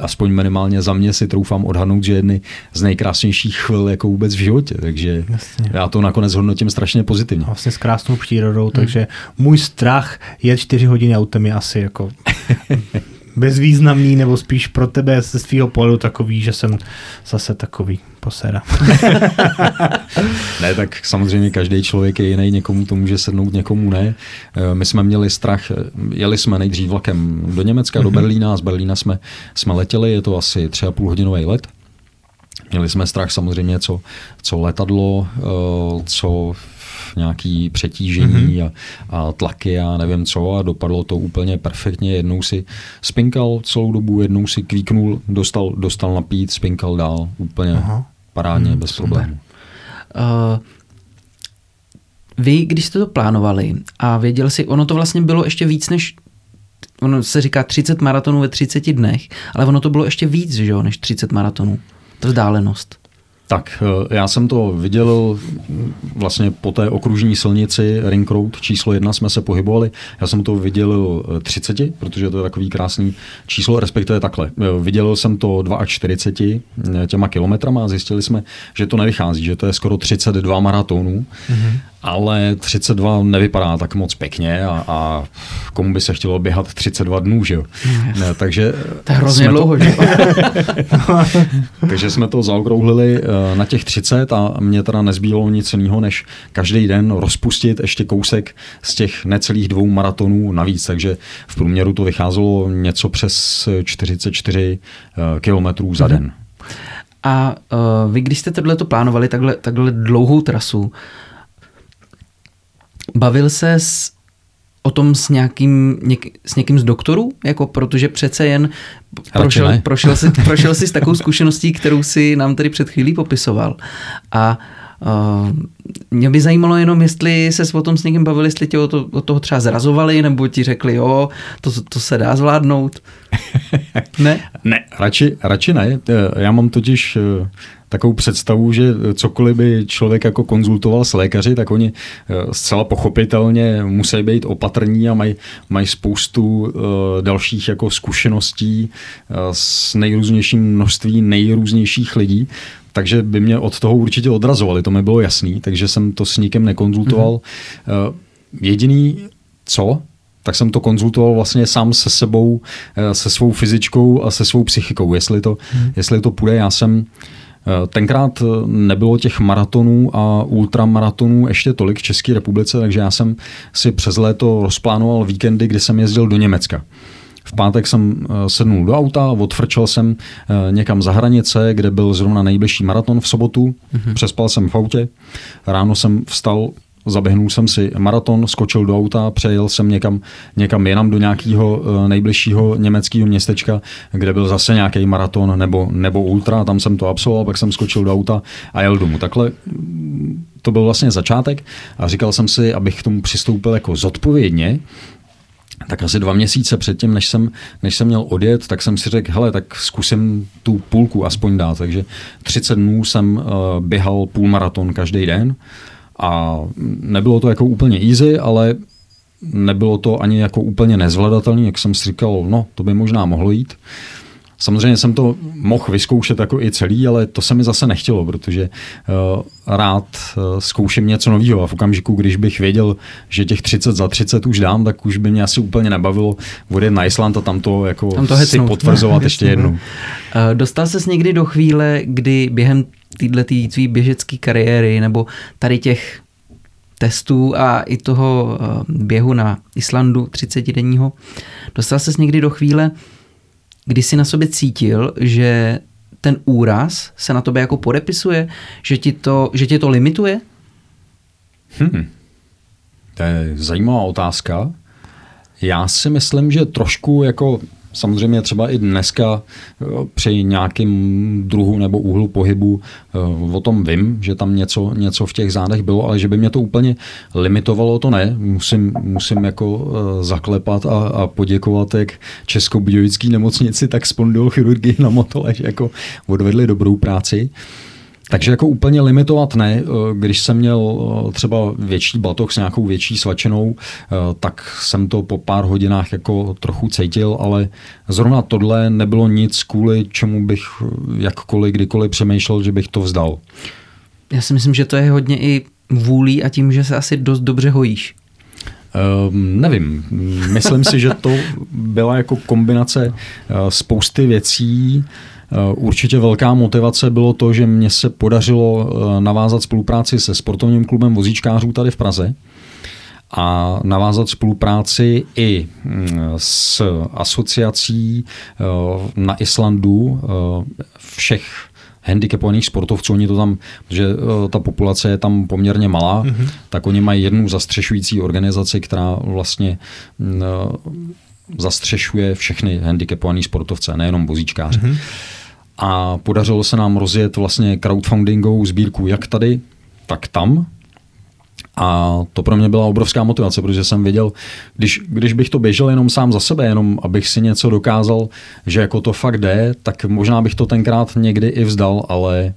aspoň minimálně za mě si troufám odhadnout, že jedny z nejkrásnějších chvil jako vůbec v životě, takže Jasně. já to nakonec hodnotím strašně pozitivně. Vlastně s krásnou přírodou, hmm. takže můj strach je čtyři hodiny autem je asi jako bezvýznamný, nebo spíš pro tebe ze svého pohledu takový, že jsem zase takový posera. ne, tak samozřejmě každý člověk je jiný, někomu to může sednout, někomu ne. Eh, my jsme měli strach, jeli jsme nejdřív vlakem do Německa, do mhm. Berlína, z Berlína jsme, jsme letěli, je to asi tři a půl hodinový let. Měli jsme strach samozřejmě, co, co letadlo, eh, co nějaký přetížení mm-hmm. a, a tlaky a nevím co a dopadlo to úplně perfektně. Jednou si spinkal celou dobu, jednou si kvíknul, dostal, dostal napít, spinkal dál úplně Aha. parádně, mm, bez problémů. Uh, vy, když jste to plánovali a věděl si, ono to vlastně bylo ještě víc než ono se říká 30 maratonů ve 30 dnech, ale ono to bylo ještě víc, že jo, než 30 maratonů. To vzdálenost. Tak, eh, já jsem to viděl vlastně po té okružní silnici Ring Road číslo jedna jsme se pohybovali. Já jsem to viděl 30, eh, protože to je takový krásný číslo, respektive takhle. Eh, viděl jsem to 42 těma kilometrama a zjistili jsme, že to nevychází, že to je skoro 32 maratonů. Mm-hmm ale 32 nevypadá tak moc pěkně a, a komu by se chtělo běhat 32 dnů, že jo? Ne, takže to je hrozně dlouho, to... že takže jsme to zaokrouhlili eh, na těch 30 a mě teda nezbývalo nic jiného, než každý den rozpustit ještě kousek z těch necelých dvou maratonů navíc, takže v průměru to vycházelo něco přes 44 eh, kilometrů za mhm. den. A uh, vy, když jste tohle to plánovali, takhle, takhle dlouhou trasu, Bavil se s, o tom s nějakým, něk, s někým z doktorů? Jako, protože přece jen prošel, prošel, si, prošel si s takovou zkušeností, kterou si nám tady před chvílí popisoval. A Uh, mě by zajímalo jenom, jestli se o tom s někým bavili, jestli tě o, to, o toho třeba zrazovali, nebo ti řekli, jo, to, to se dá zvládnout. ne? Ne, radši, radši ne. Já mám totiž takovou představu, že cokoliv by člověk jako konzultoval s lékaři, tak oni eh, zcela pochopitelně musí být opatrní a mají, mají spoustu uh, dalších jako zkušeností uh, s nejrůznějším množství nejrůznějších lidí, takže by mě od toho určitě odrazovali, to mi bylo jasný, takže jsem to s nikým nekonzultoval. Mm-hmm. Uh, jediný co, tak jsem to konzultoval vlastně sám se sebou, se svou fyzičkou a se svou psychikou, jestli to, hmm. jestli to půjde. Já jsem Eh, tenkrát eh, nebylo těch maratonů a ultramaratonů ještě tolik v České republice, takže já jsem si přes léto rozplánoval víkendy, kdy jsem jezdil do Německa. V pátek jsem eh, sednul do auta, odfrčel jsem někam za hranice, kde byl zrovna nejbližší maraton v sobotu, mm-hmm. přespal jsem v autě, ráno jsem vstal zaběhnul jsem si maraton, skočil do auta, přejel jsem někam, někam jinam do nějakého eh, nejbližšího německého městečka, kde byl zase nějaký maraton nebo, nebo ultra, tam jsem to absolvoval, pak jsem skočil do auta a jel domů. Takhle mm, to byl vlastně začátek a říkal jsem si, abych k tomu přistoupil jako zodpovědně, tak asi dva měsíce předtím, než jsem, než jsem měl odjet, tak jsem si řekl, hele, tak zkusím tu půlku aspoň dát. Takže 30 dnů jsem uh, běhal půlmaraton každý den a nebylo to jako úplně easy, ale nebylo to ani jako úplně nezvladatelné, jak jsem si říkal, no, to by možná mohlo jít. Samozřejmě jsem to mohl vyzkoušet jako i celý, ale to se mi zase nechtělo, protože uh, rád uh, zkouším něco nového a v okamžiku, když bych věděl, že těch 30 za 30 už dám, tak už by mě asi úplně nebavilo odjet na Island a tam to, jako tam to si potvrzovat ještě jednou. Uh, dostal ses někdy do chvíle, kdy během téhle tý tvý běžecké kariéry nebo tady těch testů a i toho běhu na Islandu 30 denního, dostal ses někdy do chvíle, kdy jsi na sobě cítil, že ten úraz se na tobě jako podepisuje, že ti to, že tě to limituje? Hmm. To je zajímavá otázka. Já si myslím, že trošku jako Samozřejmě třeba i dneska eh, při nějakém druhu nebo úhlu pohybu eh, o tom vím, že tam něco, něco v těch zádech bylo, ale že by mě to úplně limitovalo, to ne. Musím, musím jako eh, zaklepat a, a poděkovat jak Českobudějovický nemocnici, tak spondylochirurgii na Motole, že jako odvedli dobrou práci. Takže jako úplně limitovat ne. Eh, když jsem měl eh, třeba větší batoh s nějakou větší svačenou, eh, tak jsem to po pár hodinách jako trochu cítil, ale zrovna tohle nebylo nic, kvůli čemu bych jakkoliv, kdykoliv přemýšlel, že bych to vzdal. Já si myslím, že to je hodně i vůlí a tím, že se asi dost dobře hojíš. Um, nevím. Myslím si, že to byla jako kombinace spousty věcí, Eh, určitě velká motivace bylo to, že mně se podařilo eh, navázat spolupráci se sportovním klubem vozíčkářů tady v Praze a navázat spolupráci i mm, s asociací eh, na Islandu všech handicapovaných sportovců, oni to tam, že ta populace je tam poměrně malá, mm-hmm. tak oni mají jednu zastřešující organizaci, která vlastně mm, zastřešuje všechny handicapované sportovce, nejenom vozíčkáře. Mm-hmm a podařilo se nám rozjet vlastně crowdfundingovou sbírku jak tady, tak tam. A to pro mě byla obrovská motivace, protože jsem věděl, když, když bych to běžel jenom sám za sebe, jenom abych si něco dokázal, že jako to fakt jde, tak možná bych to tenkrát někdy i vzdal, ale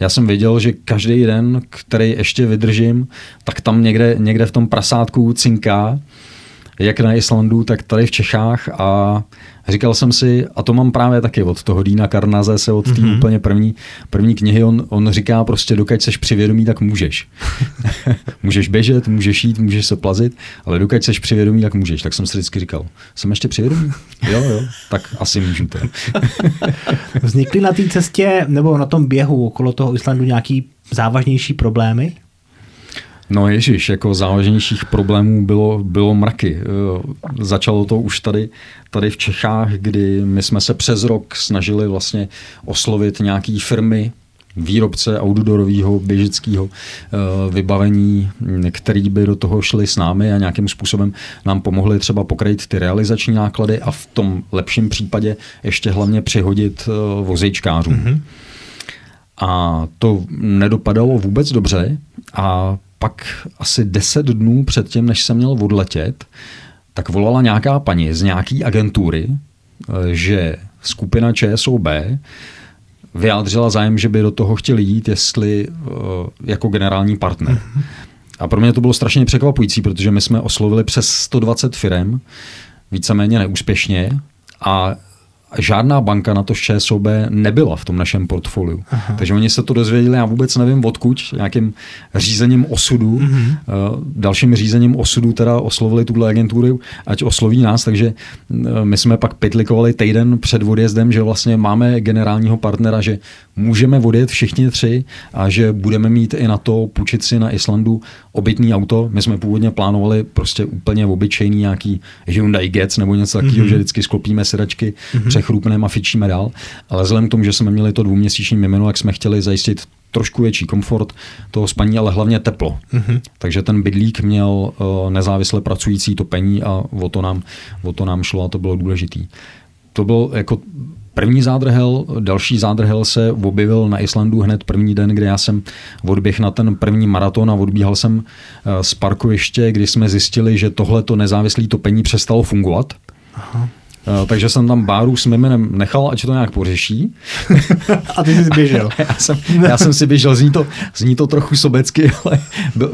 já jsem věděl, že každý den, který ještě vydržím, tak tam někde, někde v tom prasátku cinká, jak na Islandu, tak tady v Čechách a říkal jsem si, a to mám právě taky od toho Dýna Karnaze, se od té mm-hmm. úplně první, první knihy, on, on říká prostě, dokud seš přivědomí, tak můžeš. můžeš běžet, můžeš jít, můžeš se plazit, ale dokud seš přivědomí, tak můžeš. Tak jsem si vždycky říkal, jsem ještě přivědomý? Jo, jo, tak asi můžu to. Vznikly na té cestě nebo na tom běhu okolo toho Islandu nějaký závažnější problémy? No ježiš, jako závažnějších problémů bylo, bylo mraky. Eh, začalo to už tady, tady v Čechách, kdy my jsme se přes rok snažili vlastně oslovit nějaký firmy, výrobce outdoorového běžického eh, vybavení, který by do toho šli s námi a nějakým způsobem nám pomohli třeba pokrýt ty realizační náklady a v tom lepším případě ještě hlavně přihodit eh, vozejčkářům. Mm-hmm. A to nedopadalo vůbec dobře a pak asi deset dnů před tím, než jsem měl odletět, tak volala nějaká paní z nějaký agentury, eh, že skupina ČSOB vyjádřila zájem, že by do toho chtěli jít, jestli eh, jako generální partner. A pro mě to bylo strašně překvapující, protože my jsme oslovili přes 120 firm, víceméně neúspěšně a žádná banka na to ČSOB nebyla v tom našem portfoliu. Aha. Takže oni se to dozvěděli, já vůbec nevím odkud, nějakým řízením osudu, uh-huh. dalším řízením osudu teda oslovili tuhle agenturu, ať osloví nás, takže eh, my jsme pak pitlikovali týden před odjezdem, že vlastně máme generálního partnera, že můžeme odjet všichni tři a že budeme mít i na to půjčit si na Islandu obytný auto. My jsme původně plánovali prostě úplně obyčejný nějaký Hyundai Getz nebo něco takového, mm-hmm. že vždycky sklopíme sedačky mm-hmm přechrupneme a fičíme dál. Ale vzhledem k tomu, že jsme měli to dvouměsíční mimino, jak jsme chtěli zajistit trošku větší komfort toho spaní, ale hlavně teplo. Mm-hmm. Takže ten bydlík měl uh, nezávisle pracující topení a o to, nám, o to nám šlo a to bylo důležitý. To byl jako První zádrhel, další zádrhel se objevil na Islandu hned první den, kdy já jsem odběhl na ten první maraton a odbíhal jsem eh, z parkoviště, kdy jsme zjistili, že tohle to nezávislé topení přestalo fungovat. Aha. Eh, takže jsem tam Báru s Miminem nechal, ať to nějak pořeší. A ty jsi běžel. já, jsem, já jsem si běžel, zní to, zní to trochu sobecky, ale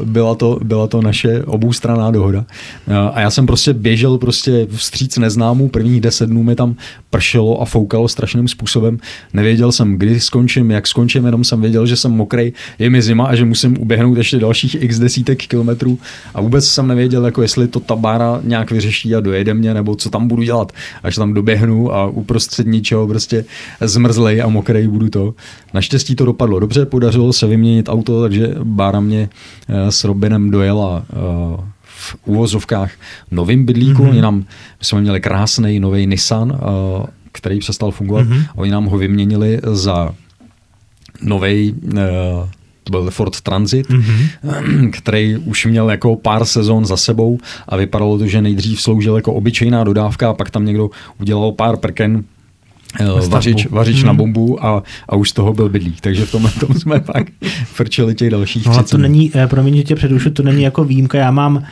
byla to, byla to naše oboustranná dohoda. Eh, a já jsem prostě běžel prostě vstříc neznámů, prvních deset dnů mi tam pršelo a foukalo strašným způsobem. Nevěděl jsem, kdy skončím, jak skončím, jenom jsem věděl, že jsem mokrej, je mi zima a že musím uběhnout ještě dalších x desítek kilometrů. A vůbec jsem nevěděl, jako jestli to ta bára nějak vyřeší a dojede mě, nebo co tam budu dělat až tam doběhnu a uprostřed ničeho prostě zmrzlej a mokrej budu to. Naštěstí to dopadlo dobře, podařilo se vyměnit auto, takže Bára mě eh, s Robinem dojela eh, v úvozovkách novým bydlíku. Mm-hmm. Nám, my jsme měli krásný nový Nissan, eh, který přestal fungovat. Mm-hmm. Oni nám ho vyměnili za nový to byl Ford Transit, mm-hmm. který už měl jako pár sezon za sebou a vypadalo to, že nejdřív sloužil jako obyčejná dodávka a pak tam někdo udělal pár prken vařič, vařič hmm. na bombu a, a už z toho byl bydlík. Takže v tomhle tom jsme pak frčeli těch dalších no, to není, eh, promiň, že tě předušu, to není jako výjimka. Já mám, uh,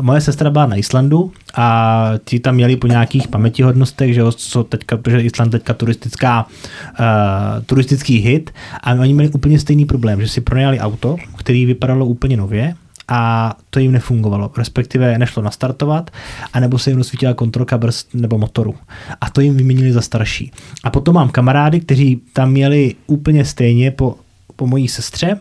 moje sestra byla na Islandu a ti tam měli po nějakých pamětihodnostech, že co teďka, protože Island teďka turistická, uh, turistický hit a oni měli úplně stejný problém, že si pronajali auto, který vypadalo úplně nově, a to jim nefungovalo, respektive nešlo nastartovat, anebo se jim rozsvítila kontrolka brzd nebo motoru. A to jim vyměnili za starší. A potom mám kamarády, kteří tam měli úplně stejně po, po mojí sestře,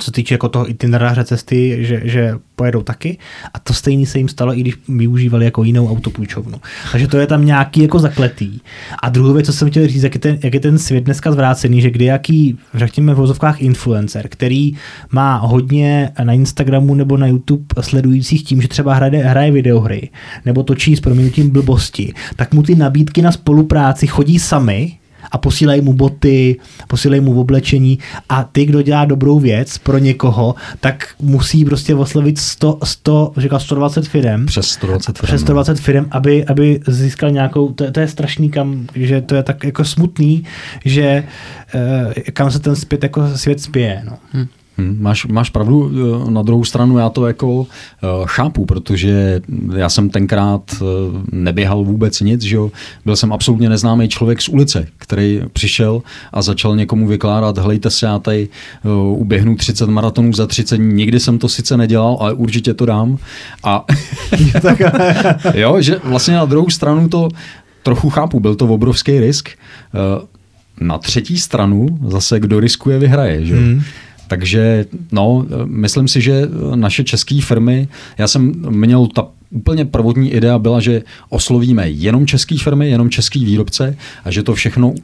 co se týče jako toho itineráře cesty, že, že pojedou taky. A to stejný se jim stalo, i když využívali jako jinou autopůjčovnu. Takže to je tam nějaký jako zakletý. A druhou věc, co jsem chtěl říct, jak je ten, jak je ten svět dneska zvrácený, že kdy jaký, řekněme v vozovkách influencer, který má hodně na Instagramu nebo na YouTube sledujících tím, že třeba hraje, hraje videohry nebo točí s proměnutím blbosti, tak mu ty nabídky na spolupráci chodí sami a posílají mu boty, posílají mu oblečení a ty, kdo dělá dobrou věc pro někoho, tak musí prostě oslovit 100, 100 říkal 120 firm. Přes 120 firm. Přes 120 firm, aby, aby získal nějakou, to, to je strašný kam, že to je tak jako smutný, že eh, kam se ten zpět jako svět spěje. No. Hm. Hmm, máš, máš pravdu, eh, na druhou stranu já to jako uh, chápu, protože já jsem tenkrát uh, neběhal vůbec nic, že jo? byl jsem absolutně neznámý člověk z ulice, který přišel a začal někomu vykládat, hlejte se, já tady uběhnu 30 maratonů za 30 dní, nikdy jsem to sice nedělal, ale určitě to dám. A jo, že vlastně na druhou stranu to trochu chápu, byl to obrovský risk. Na třetí stranu zase kdo riskuje, vyhraje. Že? Hmm. Takže no, myslím si, že naše české firmy, já jsem měl ta úplně prvotní idea byla, že oslovíme jenom české firmy, jenom český výrobce a že to všechno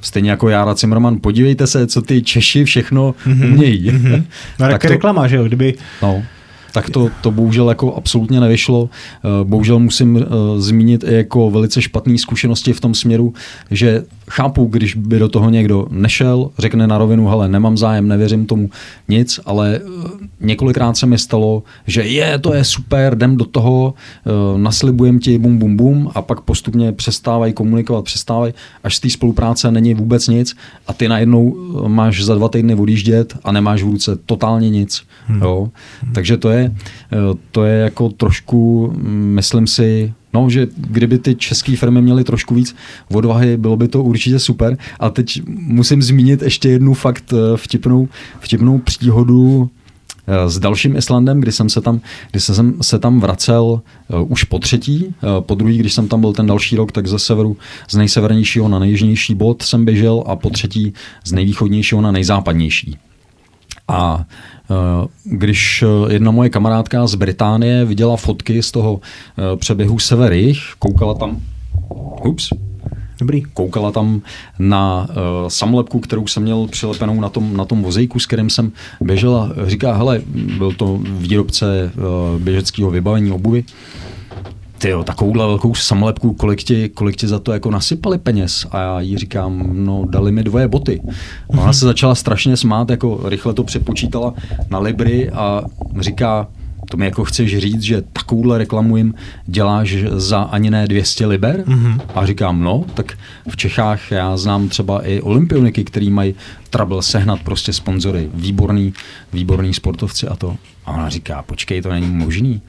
Stejně jako Jára Cimrman, podívejte se, co ty Češi všechno mm-hmm. umějí. Mm-hmm. No, tak to, reklama, že jo? Kdyby... No tak to, to bohužel jako absolutně nevyšlo. Eh, bohužel musím eh, zmínit i jako velice špatné zkušenosti v tom směru, že chápu, když by do toho někdo nešel, řekne na rovinu, hele, nemám zájem, nevěřím tomu nic, ale eh, několikrát se mi stalo, že je, to je super, jdem do toho, naslibujem ti bum, bum, bum a pak postupně přestávají komunikovat, přestávají, až z té spolupráce není vůbec nic a ty najednou máš za dva týdny odjíždět a nemáš v ruce totálně nic. Hmm. Jo? Takže to je Eh, to je jako trošku, mm, myslím si, No, že kdyby ty české firmy měly trošku víc odvahy, bylo by to určitě super. A teď musím zmínit ještě jednu fakt eh, vtipnou, vtipnou příhodu eh, s dalším Islandem, kdy jsem se tam, kdy jsem se tam vracel uh, už po třetí, uh, po druhý, když jsem tam byl ten další rok, tak ze severu, z nejsevernějšího na nejjižnější bod jsem běžel a po třetí z nejvýchodnějšího na nejzápadnější. A Eh, když eh, jedna moje kamarádka z Británie viděla fotky z toho eh, přeběhu severých, koukala tam, ups, Dobrý. Koukala tam na uh, samolepku, kterou jsem měl přilepenou na tom, na tom vozejku, s kterým jsem běžel a říká, hele, byl to výrobce uh, běžeckého vybavení obuvy, ty jo, takovouhle velkou samolepku, kolik ti, kolik ti za to jako nasypali peněz? A já jí říkám, no dali mi dvoje boty. A ona se začala strašně smát, jako rychle to přepočítala na Libry a říká, to mi jako chceš říct, že takovouhle reklamu jim děláš za ani ne 200 liber? Mm-hmm. A říkám, no, tak v Čechách já znám třeba i olympioniky, který mají trouble sehnat prostě sponzory, výborný, výborný sportovci a to. A ona říká, počkej, to není možný.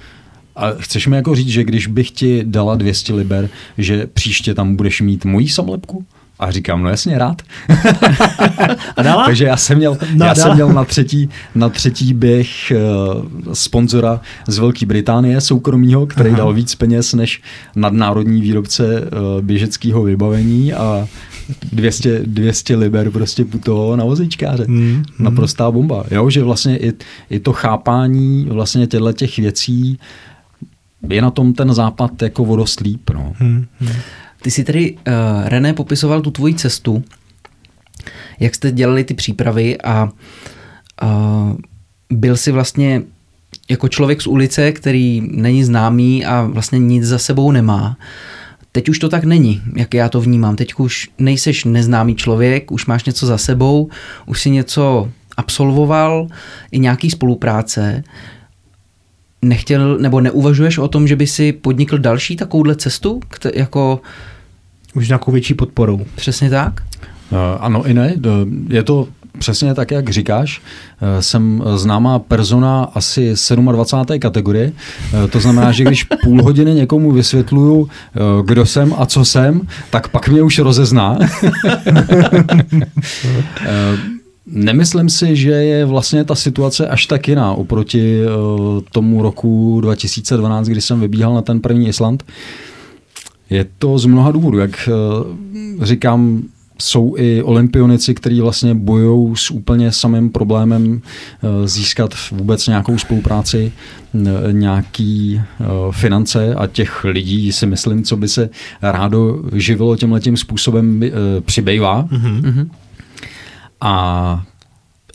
A chceš mi jako říct, že když bych ti dala 200 liber, že příště tam budeš mít mojí samolepku? A říkám, no jasně, rád. a dala? Takže já jsem měl, no, já dala. jsem měl na, třetí, na třetí běh uh, sponzora z Velké Británie, soukromího, který Aha. dal víc peněz než nadnárodní výrobce uh, běžeckého vybavení a 200, 200 liber prostě putovalo na vozíčkáře. Hmm, hmm. Naprostá bomba. Jo, že vlastně i, i to chápání vlastně těchto těch věcí je na tom ten západ jako vodoslíp. No. Hmm, hmm. Ty jsi tedy, uh, René, popisoval tu tvoji cestu, jak jste dělali ty přípravy a uh, byl si vlastně jako člověk z ulice, který není známý a vlastně nic za sebou nemá. Teď už to tak není, jak já to vnímám. Teď už nejseš neznámý člověk, už máš něco za sebou, už si něco absolvoval, i nějaký spolupráce. Nechtěl, nebo neuvažuješ o tom, že by si podnikl další takovouhle cestu, jako už nějakou větší podporou. Přesně tak? Uh, ano i ne. Je to přesně tak, jak říkáš. Uh, jsem známá persona asi 27. kategorie. Uh, to znamená, že když půl hodiny někomu vysvětluju, kdo jsem a co jsem, tak pak mě už rozezná. Nemyslím si, že je vlastně ta situace až tak jiná oproti tomu roku 2012, kdy jsem vybíhal na ten první Island. Uh, je to z mnoha důvodů. Jak eh, říkám, jsou i olympionici, kteří vlastně bojují s úplně samým problémem eh, získat vůbec nějakou spolupráci, eh, nějaký finance a těch lidí si myslím, co by se rádo živilo tímhletím způsobem přibývá. Mm-hmm. A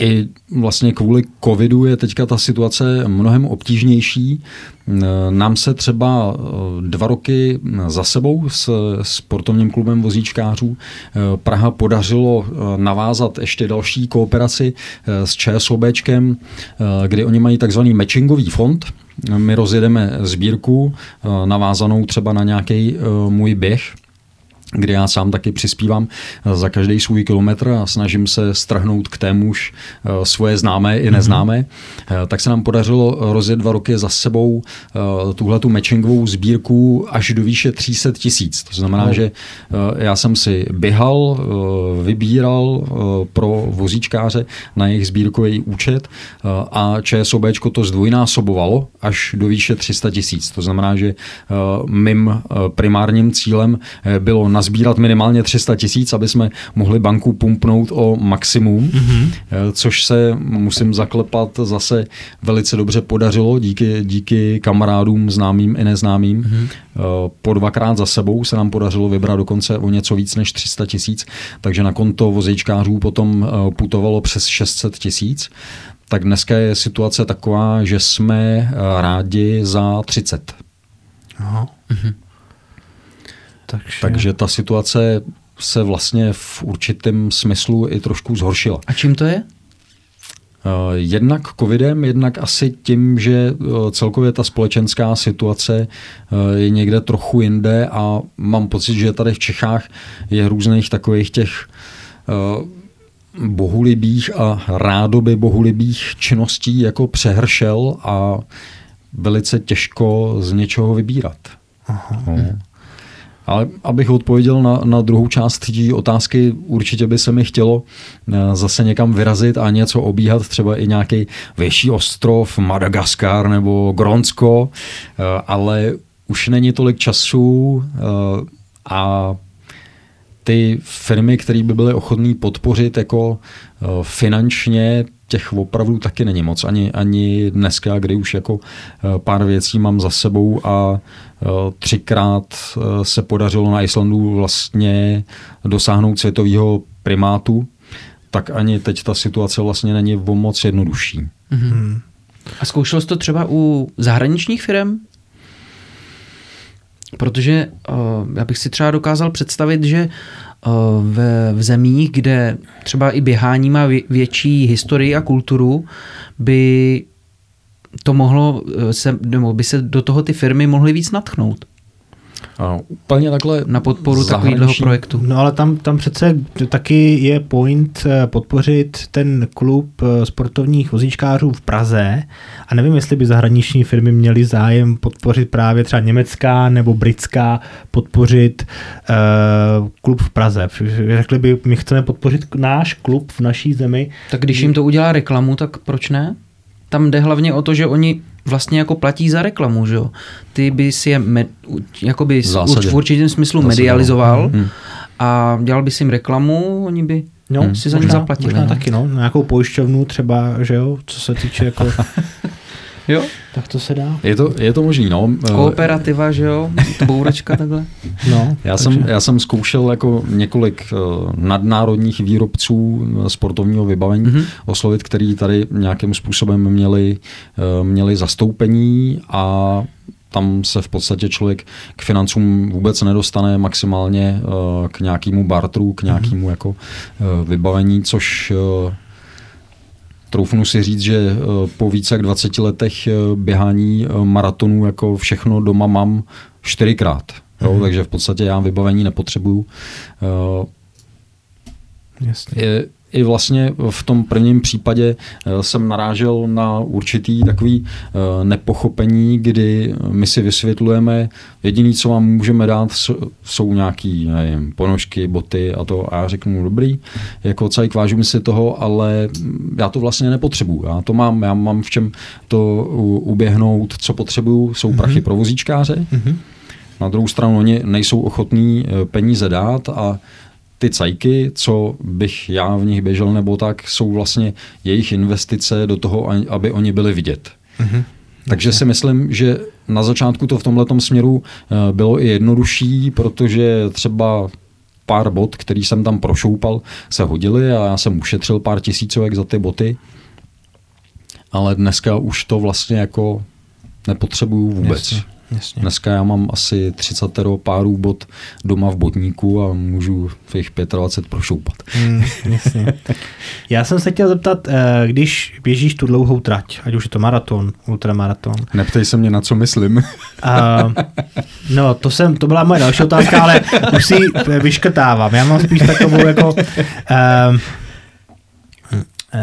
i vlastně kvůli covidu je teďka ta situace mnohem obtížnější. Nám se třeba eh, dva roky za sebou s sportovním klubem vozíčkářů eh, Praha podařilo eh, navázat ještě další kooperaci s ČSOBčkem, kdy oni mají takzvaný matchingový fond, my rozjedeme sbírku navázanou třeba na nějaký můj běh kdy já sám taky přispívám eh, za každý svůj kilometr a snažím se strhnout k témuž eh, svoje známé i neznámé, mm-hmm. tak se nám podařilo rozjet dva roky za sebou tuhle tu matchingovou sbírku až do výše 300 tisíc. To znamená, oh. že já jsem si běhal, vybíral pro vozíčkáře na jejich sbírkový účet a ČSOB to zdvojnásobovalo až do výše 300 tisíc. To znamená, že mým primárním cílem bylo na nazbírat minimálně 300 tisíc, aby jsme mohli banku pumpnout o maximum, mm-hmm. což se musím zaklepat zase velice dobře podařilo díky, díky kamarádům známým i neznámým. Mm-hmm. Po dvakrát za sebou se nám podařilo vybrat dokonce o něco víc než 300 tisíc, takže na konto vozejčkářů potom eh, putovalo přes 600 tisíc. Tak dneska je situace taková, že jsme rádi za 30. Aha. Mm-hmm. Takže... Takže ta situace se vlastně v určitém smyslu i trošku zhoršila. A čím to je? Eh, jednak covidem, jednak asi tím, že eh, celkově ta společenská situace eh, je někde trochu jinde a mám pocit, že tady v Čechách je různých takových těch bohulibých a rádoby bohulibých činností jako přehršel a velice těžko z něčeho vybírat. Aha. No. Ale abych odpověděl na, na druhou část té otázky, určitě by se mi chtělo eh, zase někam vyrazit a něco obíhat, třeba i nějaký větší ostrov, Madagaskar nebo Gronsko, eh, ale už není tolik času eh, a ty firmy, které by byly ochotné podpořit jako finančně, těch opravdu taky není moc. Ani, ani dneska, kdy už jako pár věcí mám za sebou a třikrát eh, se podařilo na Islandu vlastně dosáhnout světového primátu, tak ani teď ta situace vlastně není o moc jednodušší. Mm-hmm. A zkoušel jsi to třeba u zahraničních firm? Protože uh, já bych si třeba dokázal představit, že uh, v, v zemích, kde třeba i běhání má vě, větší historii a kulturu, by to mohlo se, nebo by se do toho ty firmy mohly víc natchnout. A úplně takhle na podporu takového projektu. No ale tam, tam přece taky je point eh, podpořit ten klub eh, sportovních vozíčkářů v Praze a nevím, jestli by zahraniční firmy měly zájem podpořit právě třeba německá nebo britská podpořit uh, klub v Praze. Řekli by, my chceme podpořit náš klub v naší zemi. Tak když jim to udělá reklamu, tak proč ne? Tam jde hlavně o to, že oni vlastně jako platí za reklamu, že jo. Ty by si je med, jakoby v určitém smyslu Zásadě, medializoval hmm. a dělal by si jim reklamu, oni by no, hmm. si za ně zaplatili. Možná no. taky, no. Nějakou pojišťovnu třeba, že jo, co se týče jako Jo. Tak to se dá. Je to, je to možný, no. Kooperativa, že jo? Bouračka takhle. No, já, jsem, já jsem zkoušel jako několik uh, nadnárodních výrobců eh, sportovního vybavení mm-hmm. oslovit, který tady nějakým způsobem měli, uh, měli zastoupení a tam se v podstatě člověk k financům vůbec nedostane maximálně uh, k nějakému bartru, k nějakému mm-hmm. jako uh, vybavení, což uh, troufnu si říct, že eh, po více jak 20 letech eh, běhání eh, maratonů jako všechno doma mám čtyřikrát. Jo, mm-hmm. takže v podstatě já vybavení nepotřebuju. Jasně. Je, i vlastně v tom prvním případě eh, jsem narážel na určitý takový eh, nepochopení, kdy my si vysvětlujeme, jediný, co vám můžeme dát, jsou nějaký nevím, ponožky, boty a to. A já řeknu, dobrý, jako cajk, vážím si toho, ale já to vlastně nepotřebuju. Já to mám, já mám v čem to uběhnout, co potřebuju, jsou prachy mm-hmm. pro vozíčkáře. Mm-hmm. Na druhou stranu oni nejsou ochotní eh, peníze dát a ty cajky, co bych já v nich běžel nebo tak, jsou vlastně jejich investice do toho, aby oni byli vidět. Mm-hmm. Takže si myslím, že na začátku to v tomhle směru eh, bylo i jednodušší, protože třeba pár bot, který jsem tam prošoupal, se hodily a já jsem ušetřil pár tisícovek za ty boty. Ale dneska už to vlastně jako nepotřebuju vůbec. Jasně. Jasně. Dneska já mám asi 30 párů bot doma v botníku a můžu v jich 25 prošoupat. Mm, jasně. Já jsem se chtěl zeptat, eh, když běžíš tu dlouhou trať, ať už je to maraton, ultramaraton. Neptej se mě, na co myslím. Uh, no, to, jsem, to byla moje další otázka, ale už si vyškrtávám. Já mám spíš takovou jako... Eh,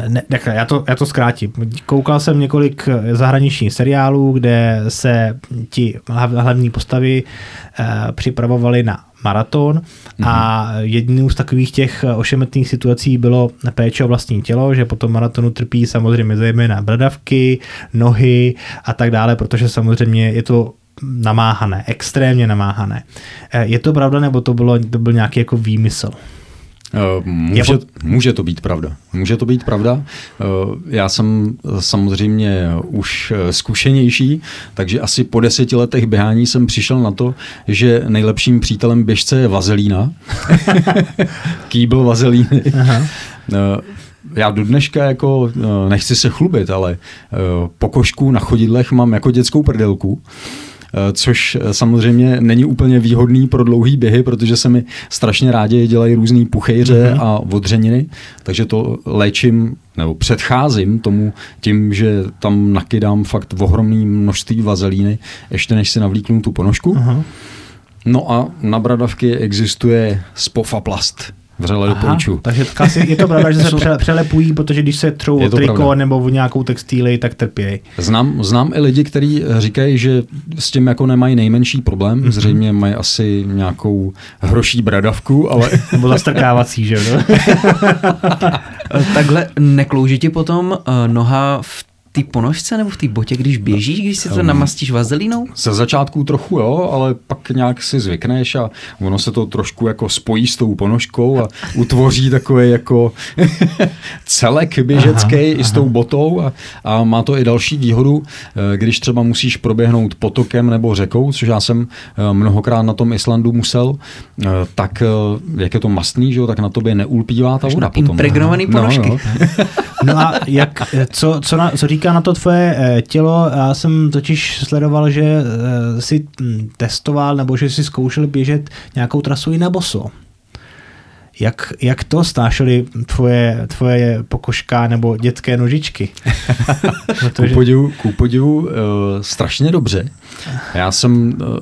ne, takhle, já to, já to zkrátím. Koukal jsem několik eh, zahraničních seriálů, kde se ti hlavní postavy uh, připravovali na maraton a jednou z takových těch ošemetných situací bylo péče o vlastní tělo, že po tom maratonu trpí samozřejmě zejména bradavky, nohy a tak dále, protože samozřejmě je to namáhané, extrémně namáhané. Je to pravda, nebo to, bylo, to byl nějaký jako výmysl? Eh, může, může to být pravda. Může to být pravda. Eh, já jsem samozřejmě už eh, zkušenější, takže asi po deseti letech běhání jsem přišel na to, že nejlepším přítelem běžce je vazelína. Kýbl vazelíny. Aha. Já do dneška jako nechci se chlubit, ale pokožku na chodidlech mám jako dětskou prdelku. Eh, což eh, samozřejmě není úplně výhodný pro dlouhý běhy, protože se mi strašně rádi dělají různé puchejře mm-hmm. a odřeniny, takže to léčím nebo předcházím tomu tím, že tam nakydám fakt ohromné množství vazelíny, ještě než si navlíknu tu ponožku. Uh-huh. No a na bradavky existuje Spofaplast vřele doporučuju. Takže je to pravda, že se přelepují, protože když se třou o triko pravda. nebo o nějakou textíli, tak trpějí. Znám, znám i lidi, kteří říkají, že s tím jako nemají nejmenší problém. Mm-hmm. Zřejmě mají asi nějakou hroší bradavku, ale... nebo zastrkávací, že jo? Takhle neklouží ti potom uh, noha v té ponožce nebo v té botě, když běžíš, když si to um, namastíš vazelínou? Ze začátku trochu jo, ale pak nějak si zvykneš a ono se to trošku jako spojí s tou ponožkou a utvoří takový jako celek běžecký aha, i s tou botou a, a má to i další výhodu, eh, když třeba musíš proběhnout potokem nebo řekou, což já jsem eh, mnohokrát na tom Islandu musel, eh, tak jak je to mastný, že jo, tak na tobě neulpívá ta voda potom. Impregnovaný ponožky. No, no. no a jak, co, co, na, co říká teďka na to tvoje eh, tělo, já jsem totiž sledoval, že eh, si hm, testoval nebo že si zkoušel běžet nějakou trasu i na boso. Jak, jak to stášely tvoje, tvoje pokožka nebo dětské nožičky? Protože... Ku podivu, ku podivu uh, strašně dobře. Já jsem uh,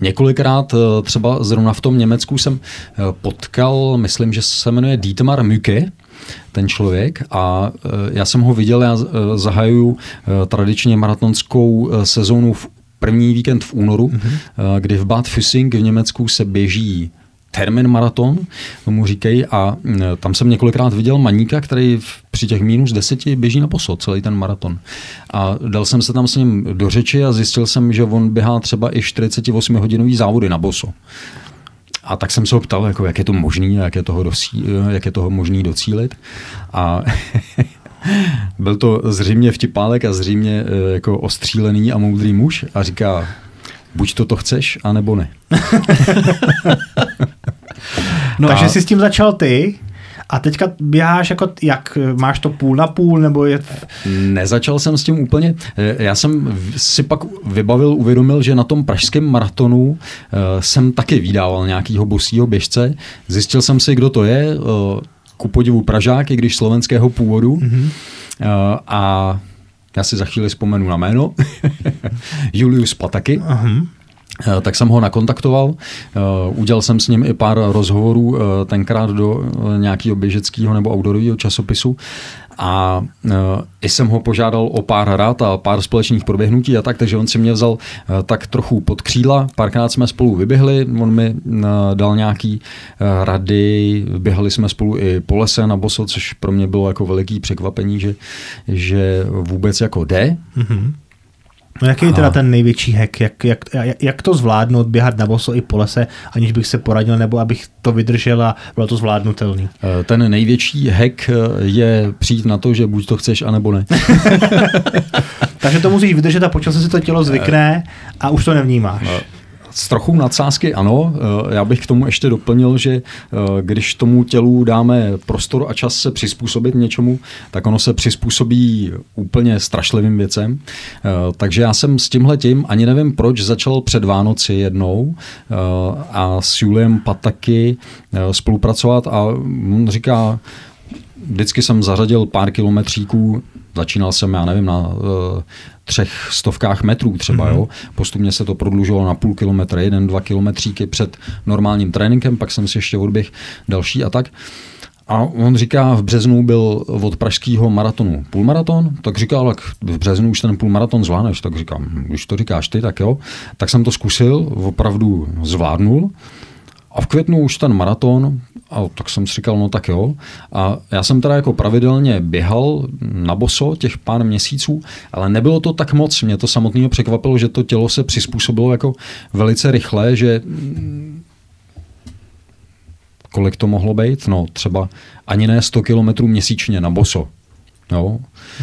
Několikrát třeba zrovna v tom Německu jsem potkal, myslím, že se jmenuje Dietmar Mücke, ten člověk a já jsem ho viděl, já zahajuju tradičně maratonskou sezónu v první víkend v únoru, mm-hmm. kdy v Bad Füssing v Německu se běží termin maraton, tomu říkají, a tam jsem několikrát viděl maníka, který při těch minus deseti běží na poso celý ten maraton. A dal jsem se tam s ním do řeči a zjistil jsem, že on běhá třeba i 48 hodinový závody na boso. A tak jsem se ho ptal, jako, jak je to možný, jak je toho, dosí, jak je toho možný docílit. A byl to zřejmě vtipálek a zřejmě eh, jako ostřílený a moudrý muž a říká, buď toto chceš, anebo ne. no Takže a... jsi s tím začal ty a teďka běháš jako, jak máš to půl na půl, nebo je... Nezačal jsem s tím úplně. Já jsem si pak vybavil, uvědomil, že na tom pražském maratonu uh, jsem taky vydával nějakýho bosího běžce. Zjistil jsem si, kdo to je. Uh, ku podivu Pražák, i když slovenského původu. Mm-hmm. Uh, a já si za chvíli vzpomenu na jméno, Julius Pataky. Uh-huh. Tak jsem ho nakontaktoval, eh, udělal jsem s ním i pár rozhovorů, eh, tenkrát do nějakého běžeckého nebo outdoorového časopisu a i jsem ho požádal o pár rad a pár společných proběhnutí a tak, takže on si mě vzal tak trochu pod křídla, párkrát jsme spolu vyběhli, on mi dal nějaký rady, běhali jsme spolu i po lese na boso, což pro mě bylo jako veliký překvapení, že, že vůbec jako jde. Mm-hmm. No jaký je teda ten největší hack? Jak, jak, jak to zvládnout, běhat na boso i po lese, aniž bych se poradil, nebo abych to vydržel a bylo to zvládnutelný? Eh, ten největší hack eh, je přijít na to, že buď to chceš, anebo ne. Takže to musíš vydržet a počas si to tělo zvykne a už to nevnímáš. No, s trochou nadsázky ano. Eh, já bych k tomu ještě doplnil, že eh, když tomu tělu dáme prostor a čas se přizpůsobit něčemu, tak ono se přizpůsobí úplně strašlivým věcem. Eh, takže já jsem s tímhle tím, ani nevím proč, začal před Vánoci jednou a s Juliem Pataky spolupracovat a on říká, vždycky jsem zařadil pár kilometříků, začínal jsem, já nevím, na třech stovkách metrů třeba, mm-hmm. jo. Postupně se to prodlužovalo na půl kilometra, jeden, dva kilometříky před normálním tréninkem, pak jsem si ještě odběh další a tak. A on říká, v březnu byl od pražského maratonu půlmaraton, tak říkal, tak v březnu už ten půlmaraton zvládneš, tak říkám, hm, když to říkáš ty, tak jo. Tak jsem to zkusil, opravdu zvládnul. A v květnu už ten maraton, a tak jsem si říkal, no tak jo. A já jsem teda jako pravidelně běhal na boso těch pár měsíců, ale nebylo to tak moc. Mě to samotného překvapilo, že to tělo se přizpůsobilo jako velice rychle, že kolik to mohlo být? No třeba ani ne 100 kilometrů měsíčně na boso. Jo.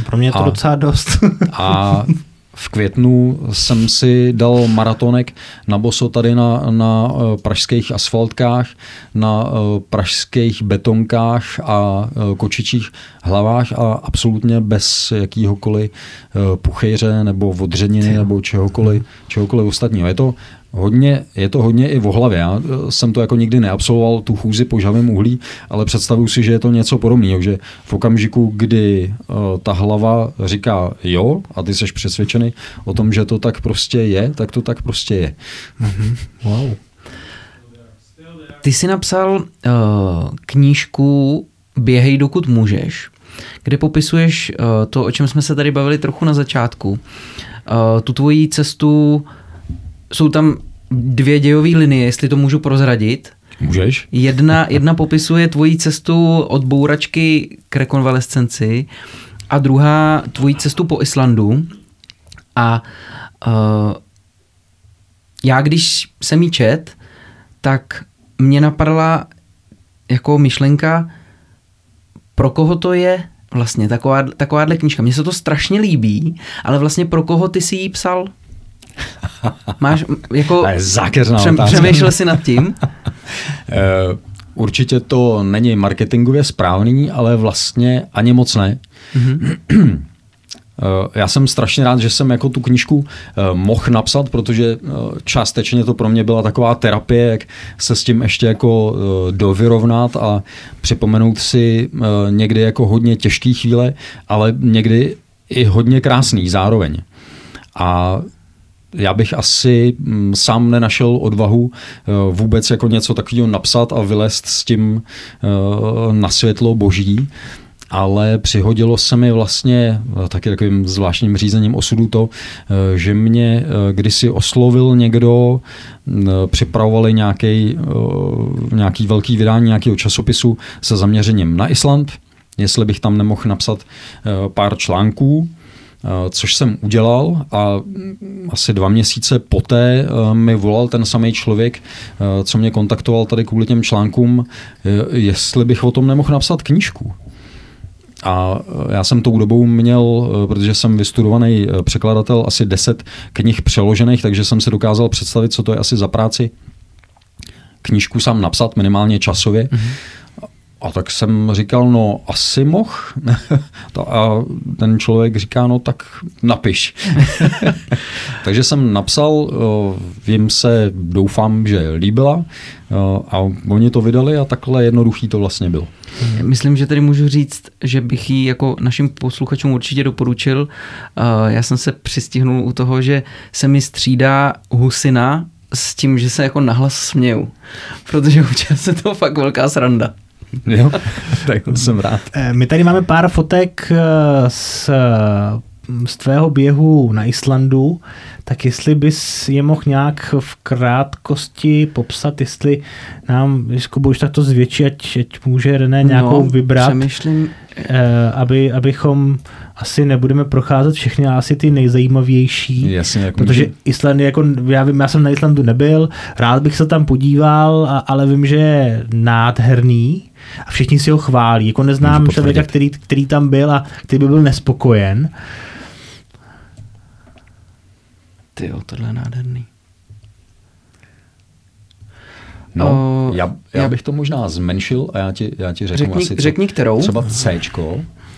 Pro mě je to a, docela dost. a v květnu jsem si dal maratonek na boso tady na, na eh, pražských asfaltkách, na eh, pražských betonkách a eh, kočičích hlavách a absolutně bez jakýhokoliv puchejře nebo odřeniny nebo čehokoliv, čehokoliv ostatního. Je to Hodně, je to hodně i v hlavě. Já eh, jsem to jako nikdy neabsolvoval, tu chůzi po žavém uhlí, ale představuji si, že je to něco podobného, že v okamžiku, kdy uh, ta hlava říká jo a ty jsi přesvědčený o tom, že to tak prostě je, tak to tak prostě je. Mm-hmm. Wow. Ty jsi napsal uh, knížku Běhej, dokud můžeš, kde popisuješ uh, to, o čem jsme se tady bavili trochu na začátku. Uh, tu tvoji cestu jsou tam dvě dějové linie, jestli to můžu prozradit. Můžeš. Jedna, jedna popisuje tvoji cestu od bouračky k rekonvalescenci a druhá tvoji cestu po Islandu. A uh, já, když jsem jí čet, tak mě napadla jako myšlenka, pro koho to je vlastně taková, takováhle knížka. Mně se to strašně líbí, ale vlastně pro koho ty si ji psal? Máš jako... přem, přemýšlel jsi nad tím? Eh, určitě to není marketingově správný, ale vlastně ani moc ne. Mm-hmm. Já jsem strašně rád, že jsem jako tu knížku mohl napsat, protože částečně to pro mě byla taková terapie, jak se s tím ještě jako dovyrovnat a připomenout si někdy jako hodně těžké chvíle, ale někdy i hodně krásný zároveň. A já bych asi mm, sám nenašel odvahu eh, vůbec jako něco takového napsat a vylézt s tím eh, na světlo boží, ale přihodilo se mi vlastně eh, taky takovým zvláštním řízením osudu to, že mě kdysi oslovil někdo, mm, připravovali nějaký, nějaký velký vydání nějakého časopisu se zaměřením na Island, jestli bych tam nemohl napsat pár článků, což jsem udělal a asi dva měsíce poté eh, mi volal ten samý člověk, eh, co mě kontaktoval tady kvůli těm článkům, jestli bych o tom nemohl napsat knížku. A já jsem tou dobou měl, protože jsem vystudovaný překladatel, asi deset knih přeložených, takže jsem si dokázal představit, co to je asi za práci knížku sám napsat, minimálně časově. Mm-hmm. A tak jsem říkal, no asi moh. a ten člověk říká, no tak napiš. Takže jsem napsal, vím se, doufám, že líbila a oni to vydali a takhle jednoduchý to vlastně bylo. Myslím, že tady můžu říct, že bych ji jako našim posluchačům určitě doporučil. Já jsem se přistihnul u toho, že se mi střídá husina s tím, že se jako nahlas směju. Protože určitě se to fakt velká sranda. Jo, tak to jsem rád. Eh, my tady máme pár fotek eh, z, z tvého běhu na Islandu, tak jestli bys je mohl nějak v krátkosti popsat, jestli nám, když už tak to zvětší, ať, ať může René nějakou no, vybrat, přemýšlím. Eh, aby, abychom asi nebudeme procházet všechny, ale asi ty nejzajímavější. Jasně, jak protože může... Island je jako, já vím, já jsem na Islandu nebyl, rád bych se tam podíval, a, ale vím, že je nádherný a všichni si ho chválí. Jako neznám člověka, který, který tam byl a který by byl nespokojen. Ty jo, tohle je nádherný. No, o, já, já, já bych to možná zmenšil a já ti, já ti řeknu řekni, asi, co, řekni kterou. Třeba C.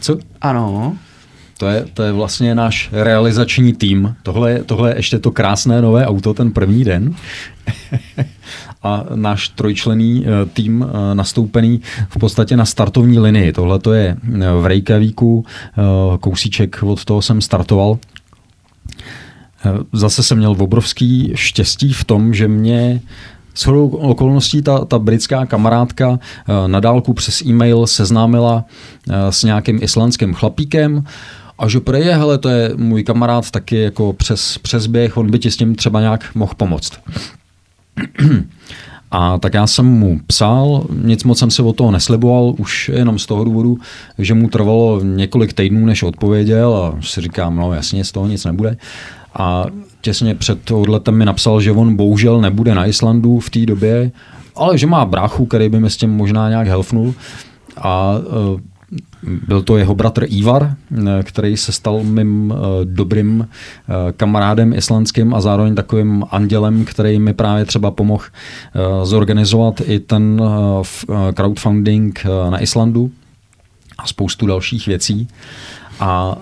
Co? Ano. To je, to je vlastně náš realizační tým. Tohle, tohle je ještě to krásné nové auto, ten první den. a náš trojčlený eh, tým eh, nastoupený v podstatě na startovní linii. Tohle to je eh, v Reykjavíku, kousíček od toho jsem startoval. Zase jsem měl obrovský štěstí v tom, že mě shodou okolností ta, ta britská kamarádka na dálku přes e-mail seznámila s nějakým islandským chlapíkem, a že prej hele, to je můj kamarád taky jako přes, přes běh, on by ti s tím třeba nějak mohl pomoct. A tak já jsem mu psal, nic moc jsem se o toho nesliboval, už jenom z toho důvodu, že mu trvalo několik týdnů, než odpověděl a si říkám, no jasně, z toho nic nebude. A těsně před odletem mi napsal, že on bohužel nebude na Islandu v té době, ale že má bráchu, který by mi s tím možná nějak helfnul. A e, byl to jeho bratr Ivar, eh, který se stal mým eh, dobrým eh, kamarádem islandským a zároveň takovým andělem, který mi právě třeba pomohl zorganizovat i ten crowdfunding na Islandu a spoustu dalších věcí. A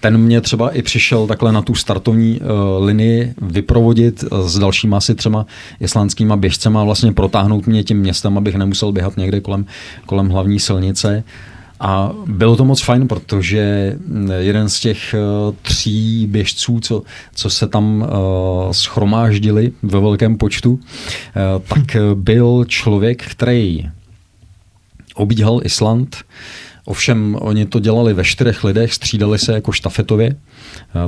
ten mě třeba i přišel takhle na tu startovní uh, linii vyprovodit s dalšíma asi třema islandskýma běžcema, vlastně protáhnout mě tím městem, abych nemusel běhat někde kolem, kolem hlavní silnice. A bylo to moc fajn, protože jeden z těch eh, tří běžců, co, co se tam uh, schromáždili ve velkém počtu, uh, tak byl člověk, který obíhal Island, Ovšem, oni to dělali ve čtyřech lidech, střídali se jako štafetově,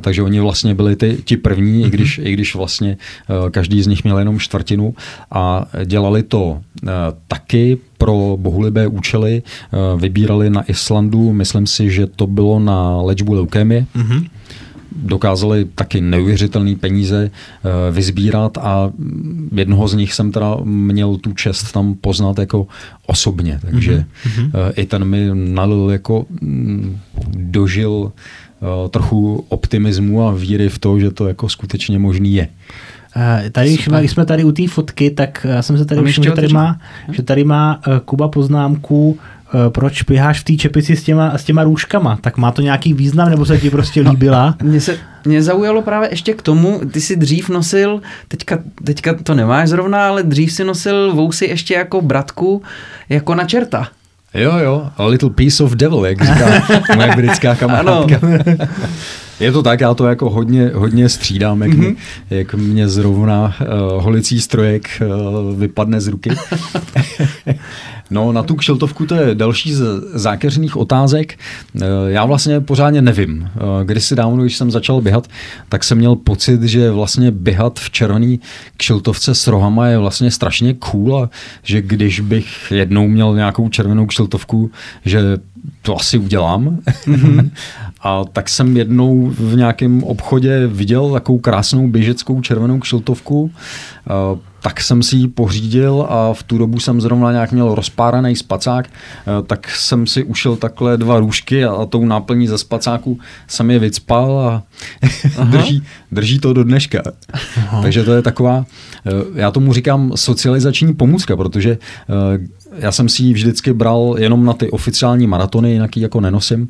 takže oni vlastně byli ty, ti první, mm-hmm. i, mhm. když, i když vlastně každý z nich měl jenom čtvrtinu a dělali to taky pro bohulibé účely, vybírali na Islandu, myslím si, že to bylo na léčbu leukémie. Mm-hmm dokázali taky neuvěřitelné peníze uh, vyzbírat a jednoho z nich jsem teda měl tu čest tam poznat jako osobně, takže mm-hmm. i ten mi nalil jako mm, dožil uh, trochu optimismu a víry v to, že to jako skutečně možný je. Tady, když jsme tady u té fotky, tak já jsem se tady všiml, že tady má, že tady má Kuba poznámku eh, proč běháš v té čepici s těma, s těma růžkama? Tak má to nějaký význam, nebo se ti prostě líbila? Mně se mě zaujalo právě ještě k tomu, ty si dřív nosil, teďka, teďka to nemáš zrovna, ale dřív si nosil vousy ještě jako bratku, jako na čerta. Jo, jo, a little piece of devil, jak říká moje britská kamarádka. Je to tak, já to jako hodně, hodně střídám, jak, mm-hmm. mě, jak mě zrovna uh, holicí strojek uh, vypadne z ruky. No, na tu kšiltovku to je další z zákeřných otázek. Eh, já vlastně pořádně nevím. Když si dávno, když jsem začal běhat, tak jsem měl pocit, že vlastně běhat v červený kšiltovce s rohama je vlastně strašně cool a že když bych jednou měl nějakou červenou kšiltovku, že to asi udělám. Mm-hmm. a tak jsem jednou v nějakém obchodě viděl takovou krásnou běžeckou červenou kšiltovku tak jsem si ji pořídil a v tu dobu jsem zrovna nějak měl rozpáraný spacák, eh, tak jsem si ušel takhle dva růžky a, tou náplní ze spacáku jsem je vycpal a drží, drží to do dneška. Aha. Takže to je taková, eh, já tomu říkám socializační pomůcka, protože eh, já jsem si ji vždycky bral jenom na ty oficiální maratony, jinak ji jako nenosím.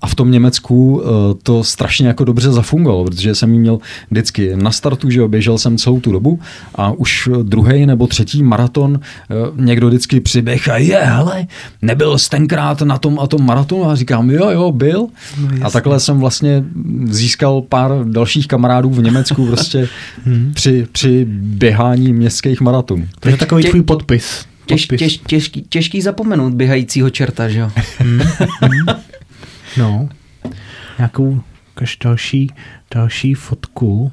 A v tom Německu to strašně jako dobře zafungovalo, protože jsem ji měl vždycky na startu, že oběžel jsem celou tu dobu a už druhý nebo třetí maraton eh, někdo vždycky přiběh a je, hele, nebyl jsi tenkrát na tom a tom maratonu a říkám, jo, jo, byl. No, a takhle jsem vlastně získal pár dalších kamarádů v Německu prostě hmm. při, při běhání městských maratonů. To je takový tvůj podpis. Těž, těž, těžký, těžký zapomenout běhajícího čerta, že jo? Hmm. no, nějakou další, další fotku.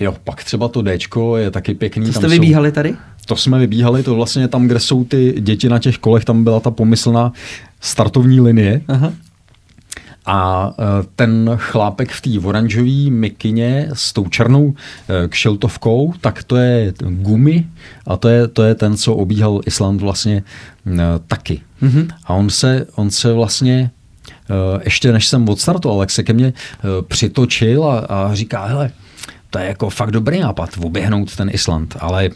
Jo, pak třeba to Dčko je taky pěkný. Co jste tam vybíhali jsou, tady? To jsme vybíhali, to vlastně tam, kde jsou ty děti na těch kolech, tam byla ta pomyslná startovní linie. Aha. A e, ten chlápek v té oranžové mikině s tou černou e, kšeltovkou, tak to je Gumi a to je, to je ten, co obíhal Island vlastně e, taky. Mm-hmm. A on se, on se vlastně ještě než jsem odstartoval, tak se ke mně přitočil a, a říká, hele, to je jako fakt dobrý nápad, oběhnout ten Island, ale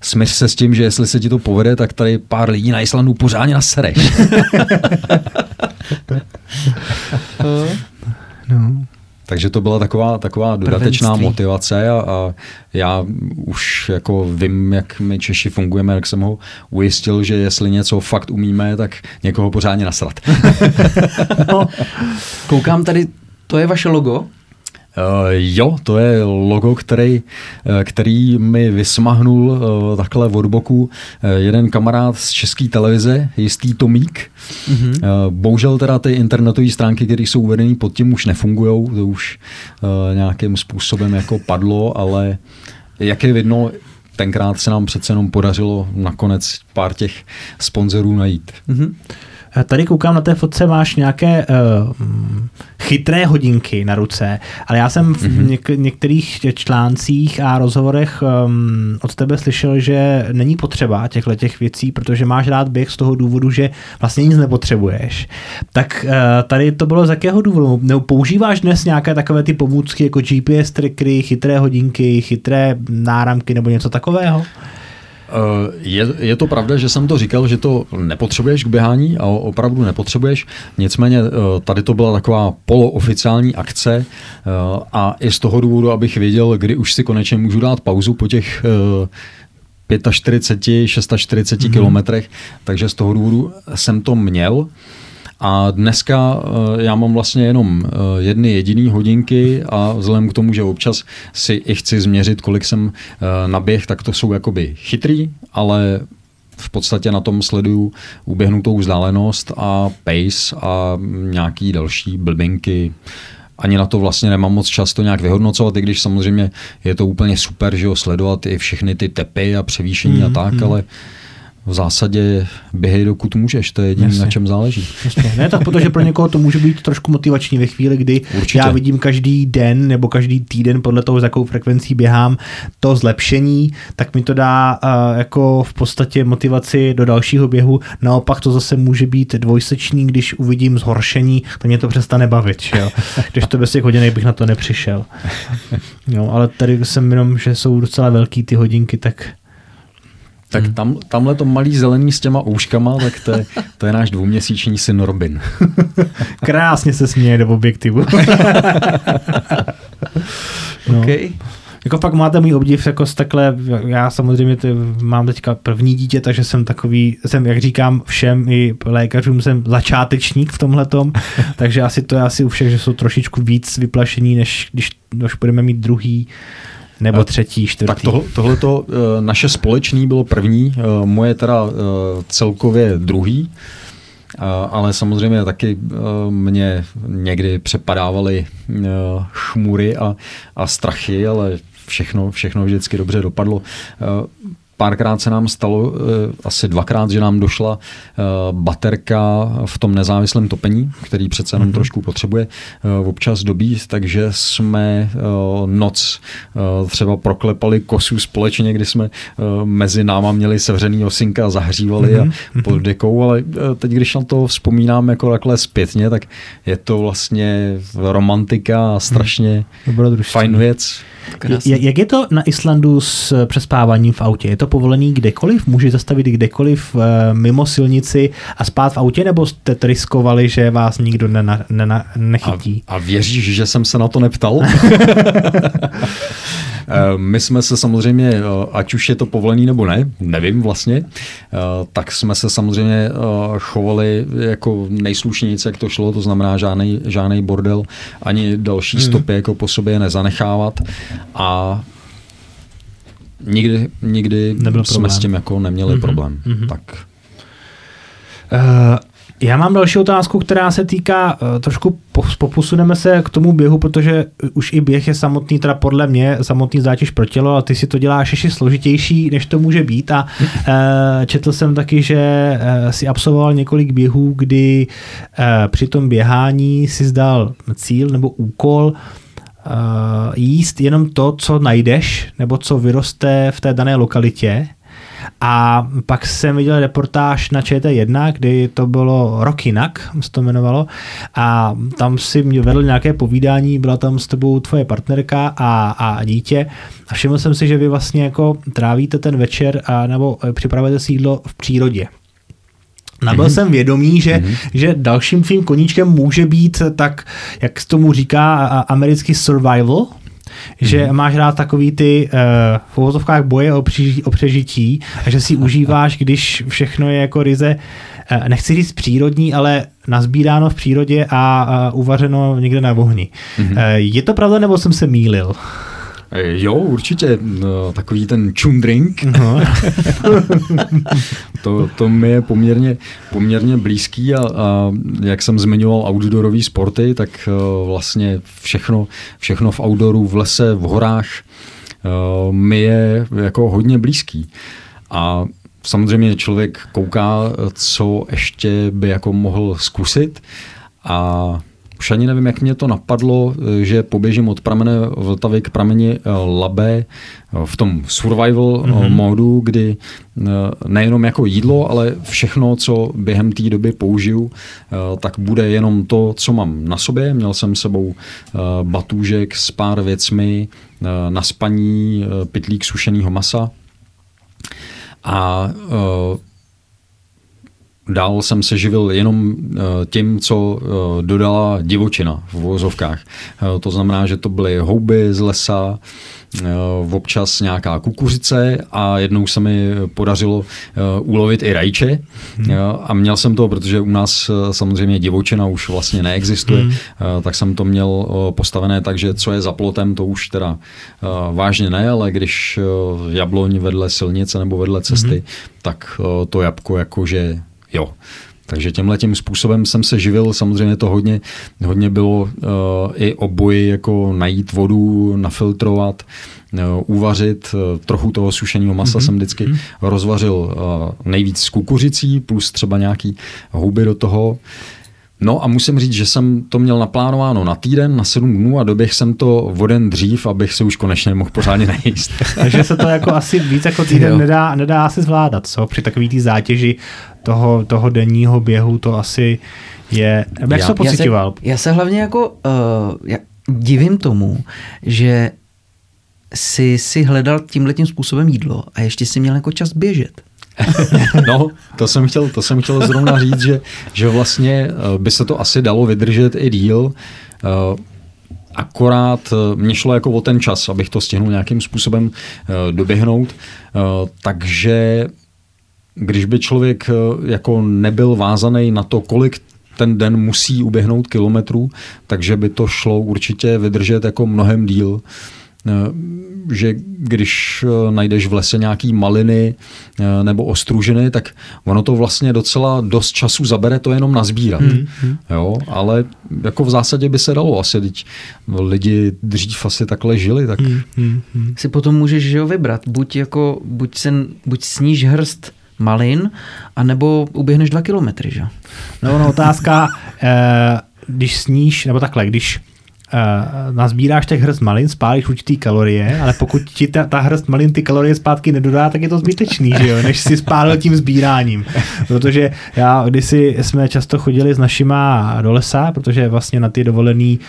smíř se s tím, že jestli se ti to povede, tak tady pár lidí na Islandu pořádně nasereš. no. Takže to byla taková, taková dodatečná Prvenství. motivace a, a já už jako vím, jak my Češi fungujeme, jak jsem ho ujistil, že jestli něco fakt umíme, tak někoho pořádně nasrat. no, koukám tady, to je vaše logo? Uh, jo, to je logo, který, uh, který mi vysmahnul uh, takhle od boku uh, jeden kamarád z české televize, jistý Tomík. Mm-hmm. Uh, bohužel teda ty internetové stránky, které jsou uvedené pod tím, už nefungují, to už uh, nějakým způsobem jako padlo, ale jak je vidno, tenkrát se nám přece jenom podařilo nakonec pár těch sponzorů najít. Mm-hmm. Tady koukám na té fotce, máš nějaké uh, chytré hodinky na ruce, ale já jsem v mm-hmm. něk- některých článcích a rozhovorech um, od tebe slyšel, že není potřeba těchto těch věcí, protože máš rád běh z toho důvodu, že vlastně nic nepotřebuješ. Tak uh, tady to bylo z jakého důvodu? Nebo používáš dnes nějaké takové ty pomůcky jako GPS trackery, chytré hodinky, chytré náramky nebo něco takového? Eh, je, je to pravda, že jsem to říkal, že to nepotřebuješ k běhání a opravdu nepotřebuješ. Nicméně eh, tady to byla taková polooficiální akce eh, a i z toho důvodu, abych věděl, kdy už si konečně můžu dát pauzu po těch 45, 46 mm-hmm. kilometrech, takže z toho důvodu jsem to měl. A dneska eh, já mám vlastně jenom eh, jedny jediný hodinky a vzhledem k tomu, že občas si i chci změřit, kolik jsem eh, naběh, tak to jsou jakoby chytrý, ale v podstatě na tom sleduju uběhnutou vzdálenost a pace a nějaký další blbinky. Ani na to vlastně nemám moc často nějak vyhodnocovat, i když samozřejmě je to úplně super, že jo, sledovat i všechny ty tepy a převýšení mm, a tak, mm. ale v zásadě běhej, dokud můžeš, to je jediné, na čem záleží. Jasně. Ne, tak protože pro někoho to může být trošku motivační ve chvíli, kdy Určitě. já vidím každý den nebo každý týden podle toho, s jakou frekvencí běhám, to zlepšení, tak mi to dá uh, jako v podstatě motivaci do dalšího běhu. Naopak to zase může být dvojsečný, když uvidím zhoršení, to mě to přestane bavit. Že jo? Když to bez těch hodinek bych na to nepřišel. Jo, ale tady jsem jenom, že jsou docela velký ty hodinky, tak Tak Hmm. tam, tamhle to malý zelený s těma ouškama, tak to je, to je náš dvouměsíční syn Robin. Krásně se směje do objektivu. no. Okay. Jako fakt máte můj obdiv jako z takhle, já samozřejmě ty, mám teďka první dítě, takže jsem takový, jsem, jak říkám všem i lékařům, jsem začátečník v tomhletom, takže asi to je asi u všech, že jsou trošičku víc vyplašení, než když, když budeme mít druhý nebo třetí, čtvrtý. Tak tohle, tohleto eh, naše společný bylo první, eh, moje teda eh, celkově druhý, eh, ale samozřejmě taky eh, mě někdy přepadávaly eh, chmury a, a strachy, ale všechno, všechno vždycky dobře dopadlo. Párkrát se nám stalo, eh, asi dvakrát, že nám došla eh, baterka v tom nezávislém topení, který přece jenom mm-hmm. trošku potřebuje eh, občas dobít, takže jsme noc třeba proklepali kosu společně, kdy jsme mezi náma měli sevřený osinka a zahřívali mm-hmm. a pod dekou, ale teď, když na to vzpomínám jako takhle zpětně, tak je to vlastně romantika a strašně fajn věc. Je, jak je to na Islandu s přespáváním v autě? Je to povolený kdekoliv? Může zastavit kdekoliv eh, mimo silnici a spát v autě, nebo jste riskovali, že vás nikdo nena, nena, nechytí? A, a věříš, že jsem se na to neptal? Eh, My jsme se samozřejmě, eh, ať už je to povolený nebo ne, nevím vlastně, tak jsme se samozřejmě chovali jako nejslušněji, jak to šlo, to znamená žádný, žádný bordel, ani další Mhm. stopy jako po sobě nezanechávat a nikdy, nikdy Nebyl jsme problém. s tím jako neměli Mhm, problém. mhm. Tak Uh, já mám další otázku, která se týká, uh, trošku po- poposuneme se k tomu běhu, protože už i běh je samotný, teda podle mě, samotný zátěž pro tělo a ty si to děláš ještě složitější, než to může být a uh, četl jsem taky, že uh, si absolvoval několik běhů, kdy uh, při tom běhání si zdal cíl nebo úkol uh, jíst jenom to, co najdeš, nebo co vyroste v té dané lokalitě. A pak jsem viděl reportáž na ČT1, kdy to bylo Rok jinak, se to jmenovalo, a tam si mě vedl nějaké povídání, byla tam s tebou tvoje partnerka a, a dítě a všiml jsem si, že vy vlastně jako trávíte ten večer a, nebo eh, připravujete si jídlo v přírodě. Nabyl mm-hmm. jsem vědomý, že, mm-hmm. že dalším tvým koníčkem může být tak, jak se tomu říká americký survival, že mm-hmm. máš rád takový ty uh, v uvozovkách boje o, při, o přežití a že si užíváš, když všechno je jako ryze, uh, nechci říct přírodní, ale nazbíráno v přírodě a uh, uvařeno někde na ohni. Mm-hmm. Uh, je to pravda, nebo jsem se mýlil? Eh, Jo, určitě. No, Takový ten chum drink. No. To, to mi je poměrně, poměrně blízký a, a jak jsem zmiňoval outdoorové sporty, tak uh, vlastně všechno, všechno v outdooru, v lese, v horách uh, mi je jako hodně blízký. A samozřejmě člověk kouká, co ještě by jako mohl zkusit a už ani nevím, jak mě to napadlo, že poběžím od pramene Vltavy k prameni eh, Labe eh, v tom survival mm-hmm. módu, kdy eh, nejenom jako jídlo, ale všechno, co během té doby použiju, eh, tak bude jenom to, co mám na sobě. Měl jsem sebou eh, batůžek s pár věcmi, eh, na spaní, eh, pytlík sušeného masa a eh, Dál jsem se živil jenom eh, tím, co eh, dodala divočina v vozovkách. To znamená, že to byly houby z lesa, eh, občas nějaká kukuřice a jednou se mi podařilo eh, ulovit i rajče hmm. a měl jsem to, protože u nás eh, samozřejmě divočina už vlastně neexistuje, hmm. tak jsem to měl eh, postavené tak, že co je za plotem, to už teda eh, vážně ne, ale když eh, jabloň vedle silnice nebo vedle cesty, hmm. tak eh, to jabko jakože Jo. Takže tímhle tím způsobem jsem se živil, samozřejmě to hodně, hodně bylo uh, i o boji jako najít vodu, nafiltrovat, uh, uvařit, uh, trochu toho sušeného masa mm-hmm. jsem vždycky mm-hmm. rozvařil uh, nejvíc s kukuřicí, plus třeba nějaký houby do toho. No a musím říct, že jsem to měl naplánováno na týden, na sedm dnů a doběh jsem to voden dřív, abych se už konečně mohl pořádně najíst. Takže se to jako asi víc jako týden nedá, nedá asi zvládat, co? Při takový té zátěži toho, toho denního běhu to asi je... Jak Já- jsi to pocitoval? Já se, já se hlavně jako uh, já divím tomu, že si si hledal tímhletím způsobem jídlo a ještě si měl jako čas běžet. No, to jsem chtěl, to jsem chtěl zrovna říct, že, že vlastně eh, by se to asi dalo vydržet i díl, eh, akorát eh, mě šlo jako o ten čas, abych to stihnul nějakým způsobem doběhnout, takže když by člověk jako nebyl vázaný na to, kolik ten den musí uběhnout kilometrů, takže by to šlo určitě vydržet jako mnohem díl. Eh, že když eh, najdeš v lese nějaký maliny eh, nebo ostružiny, tak ono to vlastně docela dost času zabere to jenom nazbírat. Hmm. Jo, ale jako v zásadě by se dalo asi, teď lidi dřív asi takhle žili. Tak... Hmm. Hmm. Si potom můžeš že jo, vybrat, buď, jako, buď, se, buď sníž hrst malin, anebo uběhneš dva kilometry, že? No, no otázka, eh, když sníš, nebo takhle, když uh, nazbíráš těch hrst malin, spálíš určitý kalorie, ale pokud ti ta, ta hrst malin ty kalorie zpátky nedodá, tak je to zbytečný, že jo, než si spálil tím sbíráním. Protože já kdysi jsme často chodili s našima do lesa, protože vlastně na ty dovolený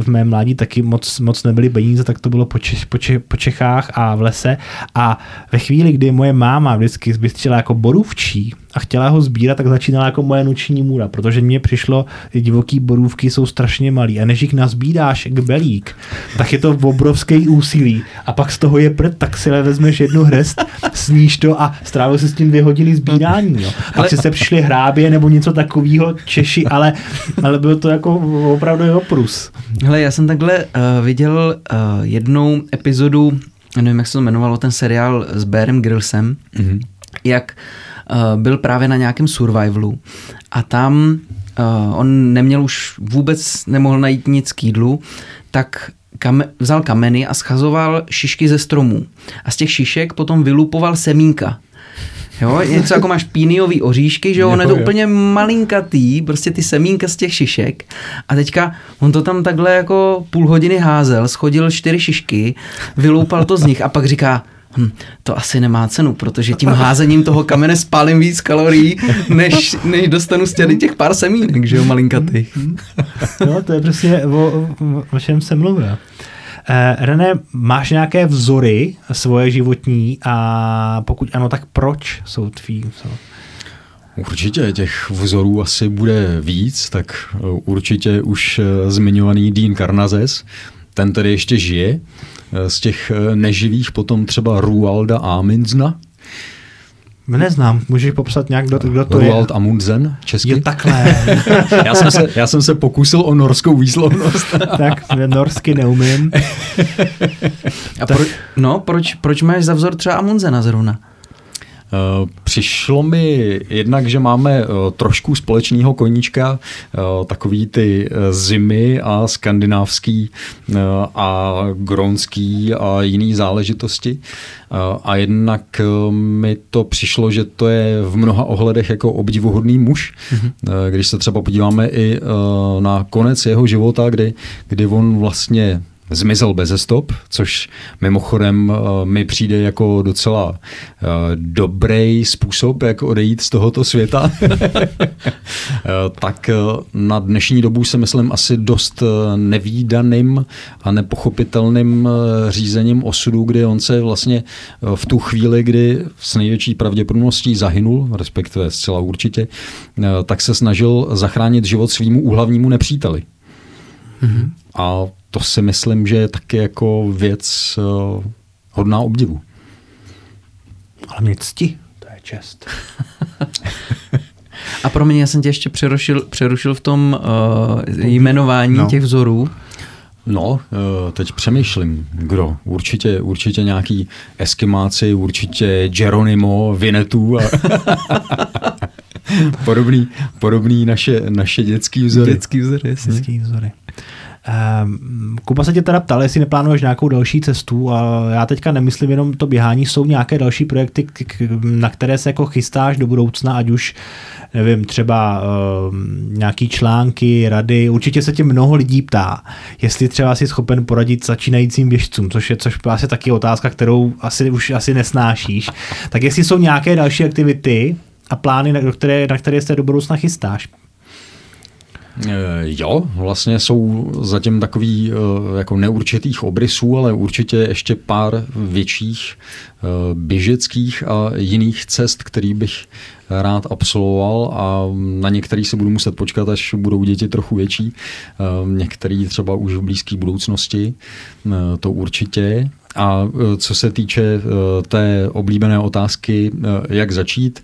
v mém mládí taky moc, moc nebyly peníze, tak to bylo po, Čech, po, Čech, po Čechách a v lese. A ve chvíli, kdy moje máma vždycky zbystřila jako borůvčí a chtěla ho sbírat, tak začínala jako moje noční můra, protože mně přišlo, že divoký borůvky jsou strašně malý a než jich nazbíráš k belík, tak je to obrovský úsilí a pak z toho je prd, tak si vezmeš jednu hrst, sníš to a strávil si s tím dvě hodiny sbírání. Jo. Pak ale... si se přišli hrábě nebo něco takového Češi, ale, ale bylo to jako opravdu oprus. Hele, já jsem takhle uh, viděl uh, jednou epizodu, nevím, jak se to jmenovalo, ten seriál s Bearem Grillsem, mm-hmm. jak uh, byl právě na nějakém survivalu a tam uh, on neměl už vůbec, nemohl najít nic k jídlu, tak kam, vzal kameny a schazoval šišky ze stromů. A z těch šišek potom vylupoval semínka. Jo, něco jako máš píniový oříšky, že jo, on je to úplně malinkatý, prostě ty semínka z těch šišek a teďka on to tam takhle jako půl hodiny házel, schodil čtyři šišky, vyloupal to z nich a pak říká, hm, to asi nemá cenu, protože tím házením toho kamene spálím víc kalorií, než, než dostanu z těch pár semínek, že jo, malinkatých. No, to je přesně o, o čem se mluví. Eh, René, máš nějaké vzory svoje životní a pokud ano, tak proč jsou tvý vzory? Určitě těch vzorů asi bude víc, tak eh, určitě už eh, zmiňovaný Dean Karnazes, ten tedy ještě žije. Z těch neživých potom třeba Rualda Aminzna, Neznám, můžeš popsat nějak, kdo, kdo to Roald je? Amundsen, česky. Jo, takhle. já, jsem se, já jsem se pokusil o norskou výslovnost. tak, norsky neumím. A pro, no, proč, proč máš za vzor třeba Amundsena zrovna? Eh, přišlo mi jednak, že máme eh, trošku společného koníčka, eh, takový ty zimy a skandinávský a gronský a jiný záležitosti. A jednak mi to přišlo, že to je v mnoha ohledech jako obdivuhodný muž. Mm-hmm. Když se třeba podíváme i na konec jeho života, kdy, kdy on vlastně zmizel bez stop, což mimochodem uh, mi přijde jako docela uh, dobrý způsob, jak odejít z tohoto světa. uh, tak na dnešní dobu se myslím asi dost nevýdaným a nepochopitelným řízením osudu, kdy on se vlastně v tu chvíli, kdy s největší pravděpodobností zahynul, respektive zcela určitě, tak se snažil zachránit život svýmu úhlavnímu nepříteli. Mm-hmm. A to si myslím, že je taky jako věc uh, hodná obdivu. Ale mě cti, to je čest. A pro mě, já jsem tě ještě přerušil, přerušil v tom uh, jmenování no. těch vzorů. No, eh, teď přemýšlím, kdo. Určitě, určitě nějaký Eskimáci, určitě Geronimo, Vinetu a podobný, podobný naše, naše dětský vzory. Dětský vzory, jasně. Dětský vzory. Um, Kuba se tě teda ptal, jestli neplánuješ nějakou další cestu a já teďka nemyslím jenom to běhání, jsou nějaké další projekty, na které se jako chystáš do budoucna, ať už nevím, třeba uh, nějaký články, rady, určitě se tě mnoho lidí ptá, jestli třeba jsi schopen poradit začínajícím běžcům, což je což asi taky otázka, kterou asi už asi nesnášíš. Tak jestli jsou nějaké další aktivity a plány, na které, na které se do budoucna chystáš? Jo, vlastně jsou zatím takový jako neurčitých obrysů, ale určitě ještě pár větších běžeckých a jiných cest, který bych rád absolvoval a na některý se budu muset počkat, až budou děti trochu větší. Některý třeba už v blízké budoucnosti, to určitě. A co se týče té oblíbené otázky, jak začít,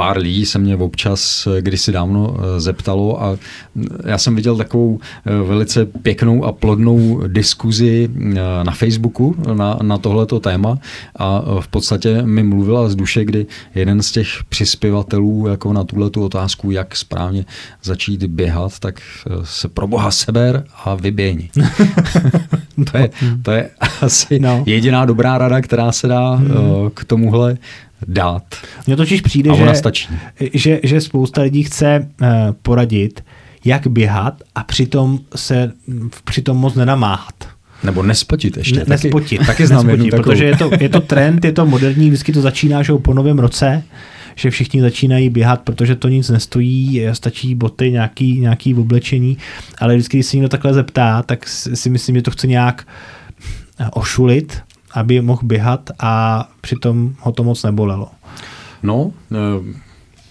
pár lidí se mě občas kdysi dávno eh, zeptalo a já jsem viděl takovou eh, velice pěknou a plodnou diskuzi eh, na Facebooku na, na tohleto téma a v podstatě mi mluvila z duše, kdy jeden z těch přispěvatelů jako na tuhletu otázku, jak správně začít běhat, tak se pro boha seber a vyběhni. to, je, to je asi no. jediná dobrá rada, která se dá hmm. k tomuhle dát. Mně totiž přijde, že, stačí. Že, že spousta lidí chce uh, poradit, jak běhat a přitom se přitom moc nenamáhat. Nebo nespotit ještě. Ne, taky, nespotit. Taky znám nespotit, protože je to, je to trend, je to moderní, vždycky to začíná že po novém roce, že všichni začínají běhat, protože to nic nestojí, stačí boty, nějaký, nějaký oblečení, ale vždycky, když se někdo takhle zeptá, tak si myslím, že to chce nějak ošulit aby mohl běhat a přitom ho to moc nebolelo. No, eh,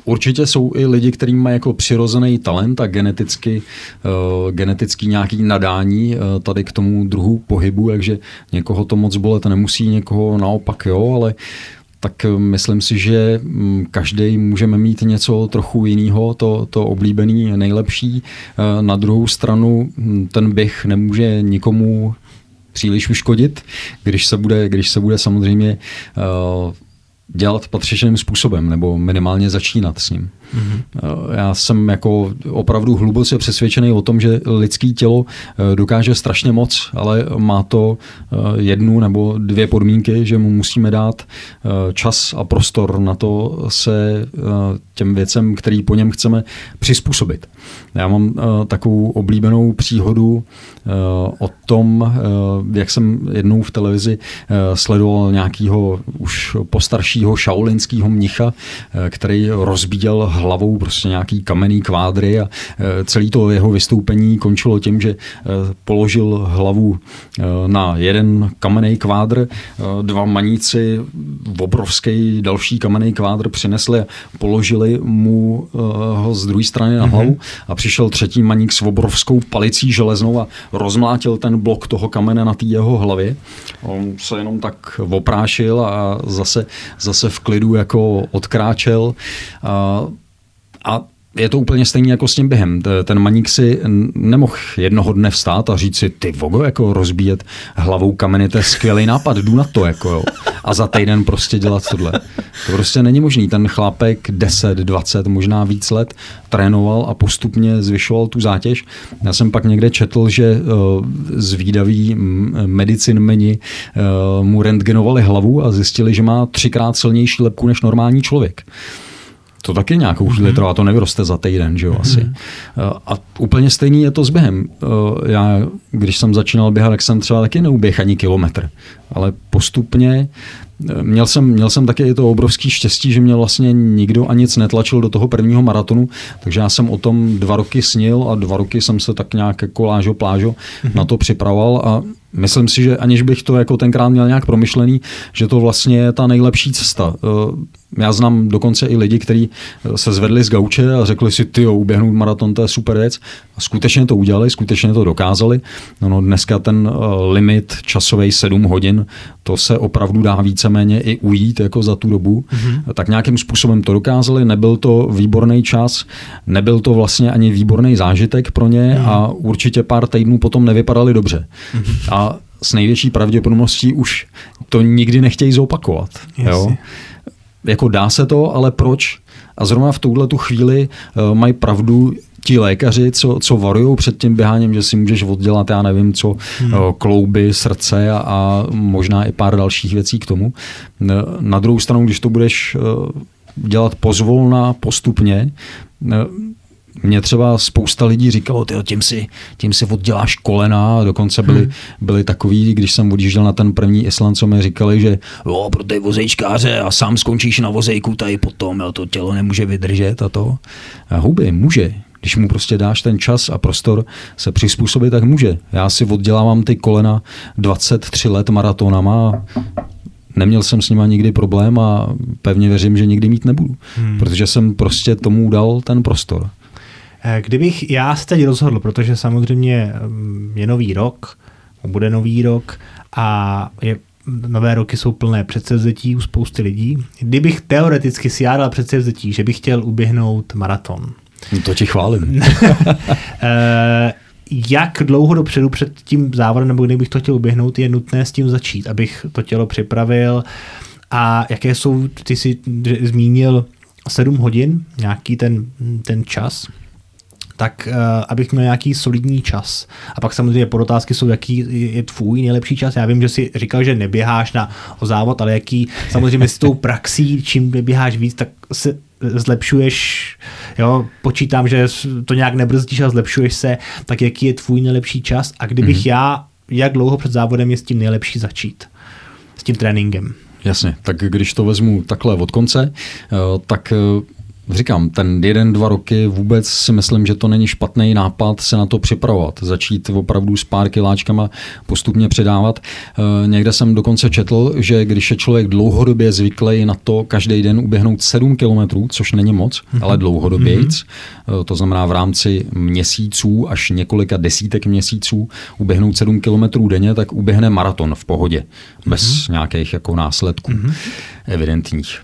Určitě jsou i lidi, kteří mají jako přirozený talent a geneticky, uh, genetický nějaký nadání uh, tady k tomu druhu pohybu, takže někoho to moc bolet nemusí, někoho naopak jo, ale tak myslím si, že mm, každý můžeme mít něco trochu jiného, to, to oblíbený, nejlepší. Na druhou stranu hm, ten běh nemůže nikomu příliš uškodit, když se bude, když se bude samozřejmě uh, dělat patřičným způsobem nebo minimálně začínat s ním. Mm-hmm. Já jsem jako opravdu hluboce přesvědčený o tom, že lidský tělo eh, dokáže strašně moc, ale má to eh, jednu nebo dvě podmínky, že mu musíme dát čas a prostor na to se těm věcem, který po něm chceme přizpůsobit. Já mám takovou oblíbenou příhodu o tom, jak jsem jednou v televizi sledoval nějakého už postaršího šaulinského mnicha, který rozbíjel hlavou prostě nějaký kamenný kvádry a e, celý to jeho vystoupení končilo tím, že e, položil hlavu e, na jeden kamenný kvádr, dva maníci obrovský další kamenný kvádr přinesli a položili mu ho z druhé strany na hlavu mm-hmm. a přišel třetí maník s obrovskou palicí železnou a rozmlátil ten blok toho kamene na té jeho hlavě. On se jenom tak oprášil a zase, zase v klidu jako odkráčel. A a je to úplně stejný jako s tím během. Ten maník si nemohl jednoho dne vstát a říct si, ty vogo, jako rozbíjet hlavou kameny, to je skvělý nápad, jdu na to, jako jo. A za týden prostě dělat tohle. To prostě není možný. Ten chlápek 10, 20, možná víc let trénoval a postupně zvyšoval tu zátěž. Já jsem pak někde četl, že uh, zvídaví medicinmeni uh, mu rentgenovali hlavu a zjistili, že má třikrát silnější lepku než normální člověk. To taky nějakou chvíli mm-hmm. trvá, to nevyroste za týden, že jo, mm-hmm. asi. A úplně stejný je to s během. Já, když jsem začínal běhat, tak jsem třeba taky neuběh ani kilometr. Ale postupně Měl jsem, měl jsem taky to obrovský štěstí, že mě vlastně nikdo a nic netlačil do toho prvního maratonu, takže já jsem o tom dva roky snil a dva roky jsem se tak nějak jako lážo plážo mm-hmm. na to připravoval a myslím si, že aniž bych to jako tenkrát měl nějak promyšlený, že to vlastně je ta nejlepší cesta. Já znám dokonce i lidi, kteří eh, se zvedli z gauče a řekli si, ty uběhnout maraton, to je super věc. A skutečně to udělali, skutečně to dokázali. No, no dneska ten uh, limit časový 7 hodin, to se opravdu dá víceméně i ujít jako za tu dobu. Mm-hmm. Tak nějakým způsobem to dokázali, nebyl to výborný čas, nebyl to vlastně ani výborný zážitek pro ně mm-hmm. a určitě pár týdnů potom nevypadali dobře. Mm-hmm. A s největší pravděpodobností už to nikdy nechtějí zopakovat. Jo? jako dá se to, ale proč? A zrovna v tuhle tu chvíli uh, mají pravdu ti lékaři, co, co varují před tím běháním, že si můžeš oddělat, já nevím co, hmm. uh, klouby, srdce a, a možná i pár dalších věcí k tomu. Na druhou stranu, když to budeš uh, dělat pozvolna, postupně, mě třeba spousta lidí říkalo, tyjo, tím, si, tím si odděláš kolena, dokonce byli, hmm. byli takový, když jsem odjížděl na ten první Island, co mi říkali, že jo, pro ty vozejčkáře a sám skončíš na vozejku tady potom, jo, to tělo nemůže vydržet a to. A huby, může, Když mu prostě dáš ten čas a prostor se přizpůsobit, tak může. Já si oddělávám ty kolena 23 let maratonama a neměl jsem s nima nikdy problém a pevně věřím, že nikdy mít nebudu. Hmm. Protože jsem prostě tomu dal ten prostor. Eh, kdybych já se teď rozhodl, protože samozřejmě mm, je nový rok, bude nový rok a je, nové roky jsou plné předsevzetí u spousty lidí. Kdybych teoreticky si já dal předsevzetí, že bych chtěl uběhnout maraton. No to ti chválím. Eh, jak dlouho dopředu před tím závodem, nebo kdybych to chtěl uběhnout, je nutné s tím začít, abych to tělo připravil a jaké jsou, ty jsi zmínil 7 hodin, nějaký ten, ten čas, tak uh, abych měl nějaký solidní čas. A pak samozřejmě podotázky jsou, jaký je tvůj nejlepší čas. Já vím, že jsi říkal, že neběháš na o závod, ale jaký samozřejmě s tou praxí, čím běháš víc, tak se zlepšuješ, jo, počítám, že to nějak nebrzdíš a zlepšuješ se, tak jaký je tvůj nejlepší čas a kdybych mm-hmm. já, jak dlouho před závodem je s tím nejlepší začít, s tím tréninkem. Jasně, tak když to vezmu takhle od konce, eh, tak eh, říkám, ten jeden, dva roky vůbec si myslím, že to není špatný nápad se na to připravovat. Začít opravdu s pár kiláčkama postupně předávat. E, někde jsem dokonce četl, že když je člověk dlouhodobě zvyklý na to každý den uběhnout 7 kilometrů, což není moc, mm-hmm. ale dlouhodobě, mm-hmm. to znamená v rámci měsíců až několika desítek měsíců uběhnout 7 kilometrů denně, tak uběhne maraton v pohodě, mm-hmm. bez mhm. nějakých jako následků. Mm-hmm evidentních.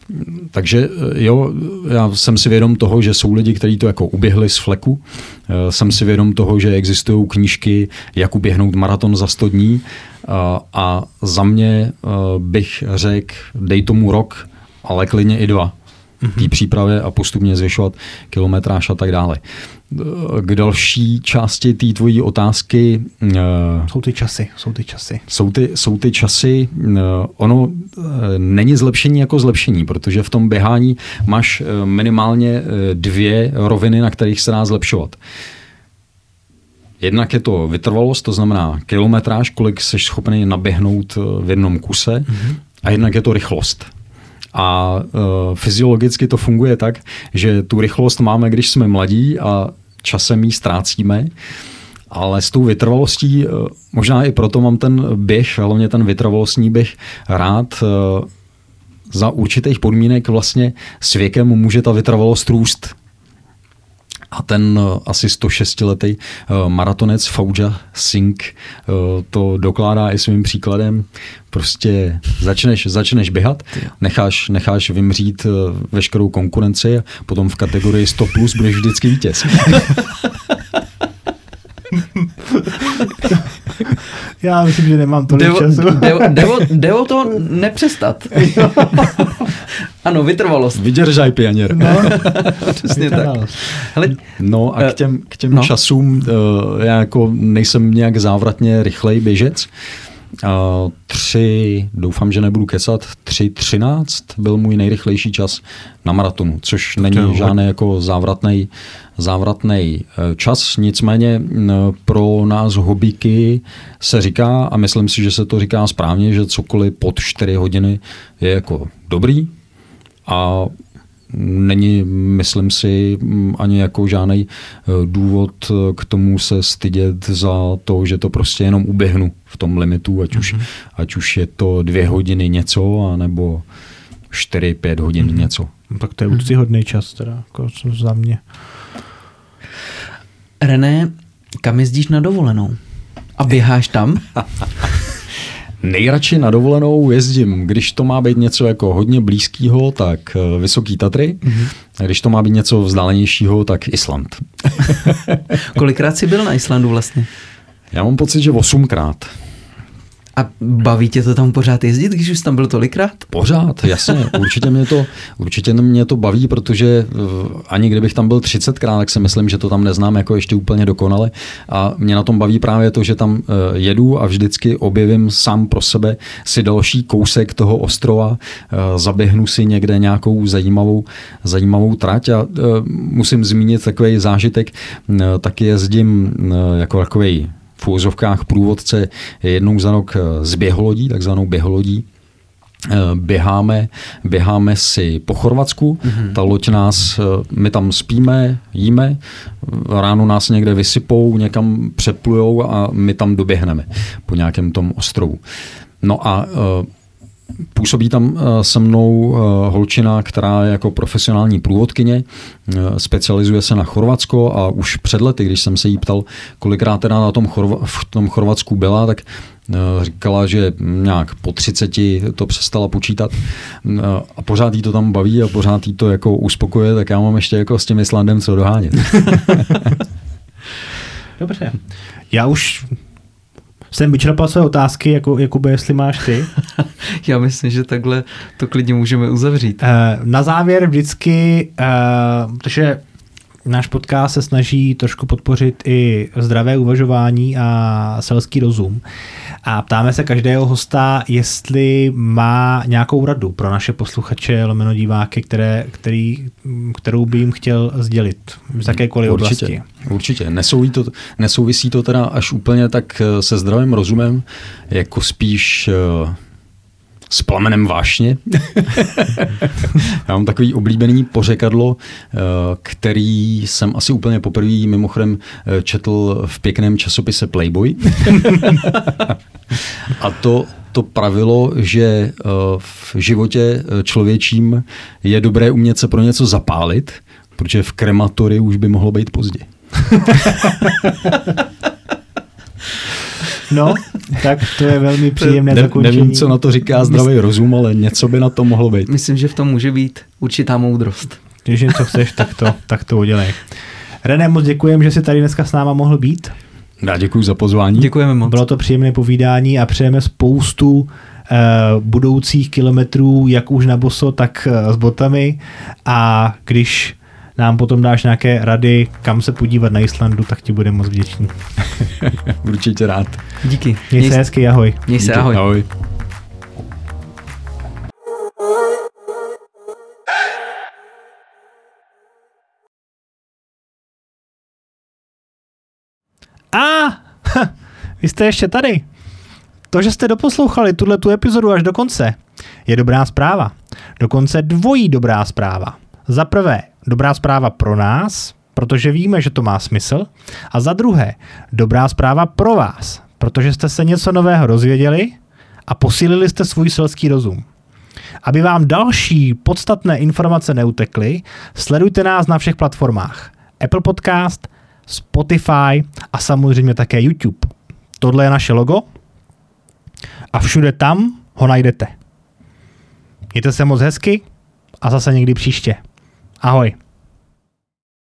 Takže eh, jo, já jsem si vědom toho, že jsou lidi, kteří to jako uběhli z fleku. Eh, jsem si vědom toho, že existují knížky, jak uběhnout maraton za 100 dní. Eh, a za mě bych řekl, dej tomu rok, ale klidně i dva té mhm. přípravě a postupně zvyšovat kilometráž a tak dále. K další části té tvojí otázky. Eh, jsou ty časy, jsou ty časy. Jsou ty, jsou ty časy. Eh, ono eh, není zlepšení jako zlepšení, protože v tom běhání máš minimálně dvě roviny, na kterých se dá zlepšovat. Jednak je to vytrvalost, to znamená kilometráž, kolik jsi schopný naběhnout v jednom kuse, mm-hmm. a jednak je to rychlost. A uh, fyziologicky to funguje tak, že tu rychlost máme, když jsme mladí a časem ji ztrácíme. Ale s tou vytrvalostí, uh, možná i proto mám ten běh, hlavně ten vytrvalostní běh rád, uh, za určitých podmínek vlastně s věkem může ta vytrvalost růst. A ten asi 106-letý maratonec Fauja Singh to dokládá i svým příkladem prostě začneš, začneš běhat, necháš, necháš vymřít eh, veškerou konkurenci a potom v kategorii 100 plus budeš vždycky vítěz. Já myslím, že nemám tolik devo, času. Jde o to nepřestat. ano, vytrvalost. Vydržaj, pioněr. No, přesně tak. Hele, no a k eh, těm, k těm no. časům, eh, já jako nejsem nějak závratně rychlej běžec, Uh, tři, doufám, že nebudu kecat, tři třináct byl můj nejrychlejší čas na maratonu, což není žádný jako závratný závratný e, čas, nicméně pro nás hobíky se říká, a myslím si, že se to říká správně, že cokoliv pod 4 hodiny je jako dobrý. A není, myslím si, ani jako žádný eh, důvod eh, k tomu se stydět za to, že to prostě jenom uběhnu v tom limitu, ať už, mm-hmm. ať už je to dvě hodiny něco, anebo čtyři, pět hodin mm-hmm. něco. No, tak to je určitě hodný čas, teda, jako za mě. René, kam jezdíš na dovolenou? A běháš tam? Nejradši na dovolenou jezdím, když to má být něco jako hodně blízkého, tak eh, Vysoký Tatry. Mm-hmm. A když to má být něco vzdálenějšího, tak Island. Kolikrát jsi byl na Islandu vlastně? Já mám pocit, že osmkrát. A baví tě to tam pořád jezdit, když už tam byl tolikrát? Pořád, jasně. Určitě mě to, určitě mě to baví, protože eh, ani kdybych tam byl 30krát, tak si myslím, že to tam neznám jako ještě úplně dokonale. A mě na tom baví právě to, že tam eh, jedu a vždycky objevím sám pro sebe si další kousek toho ostrova, eh, zaběhnu si někde nějakou zajímavou, zajímavou trať a musím zmínit takový zážitek, taky jezdím jako takový v úzovkách průvodce jednou za rok z běholodí, takzvanou běholodí, Eh, běháme, běháme si po Chorvatsku, mm-hmm. ta loď nás, eh, my tam spíme, jíme, ráno nás někde vysypou, někam přeplujou a my tam doběhneme po nějakém tom ostrovu. No a eh, Působí tam se mnou holčina, která je jako profesionální průvodkyně, specializuje se na Chorvatsko a už před lety, když jsem se jí ptal, kolikrát teda na tom Chorva- v tom Chorvatsku byla, tak Eh, říkala, že nějak po 30 to přestala počítat eh, a pořád jí to tam baví a pořád jí to jako uspokuje, tak já mám ještě jako s tím Islandem co dohánět. Dobře. Já už jsem vyčerpal své otázky, jako, Jakube, jestli máš ty. Já myslím, že takhle to klidně můžeme uzavřít. Eh, na závěr vždycky, protože náš podcast se snaží trošku podpořit i zdravé uvažování a selský rozum. A ptáme se každého hosta, jestli má nějakou radu pro naše posluchače, lomeno diváky, které, který, kterou by jim chtěl sdělit z jakékoliv určitě, oblasti. Určitě. Nesouvisí to, nesouvisí to teda až úplně tak se zdravým rozumem, jako spíš eh, s plamenem vášně. Já mám takový oblíbený pořekadlo, eh, který jsem asi úplně poprvé mimochodem eh, četl v pěkném časopise Playboy. A to, to pravilo, že eh, v životě člověčím je dobré umět se pro něco zapálit, protože v krematory už by mohlo být pozdě. No, tak to je velmi příjemné ne, zakončení. Nevím, co na to říká zdravý rozum, ale něco by na to mohlo být. Myslím, že v tom může být určitá moudrost. Když něco chceš, tak to, tak to udělej. René, moc děkujem, že jsi tady dneska s náma mohl být. Já děkuji za pozvání. Děkujeme moc. Bylo to příjemné povídání a přejeme spoustu uh, budoucích kilometrů, jak už na boso, tak uh, s botami. A když nám potom dáš nějaké rady, kam se podívat na Islandu, tak ti budeme moc vděční. Určitě rád. Díky. Měj, Měj se hezky, ahoj. Měj se, ahoj. ahoj. A, vy jste ještě tady. To, že jste doposlouchali tuhle tu epizodu až do konce, je dobrá zpráva. Dokonce dvojí dobrá zpráva. Za prvé, dobrá zpráva pro nás, protože víme, že to má smysl. A za druhé, dobrá zpráva pro vás, protože jste se něco nového dozvěděli a posílili jste svůj selský rozum. Aby vám další podstatné informace neutekly, sledujte nás na všech platformách. Apple Podcast, Spotify a samozřejmě také YouTube. Tohle je naše logo a všude tam ho najdete. Mějte se moc hezky a zase někdy příště. Ahoj.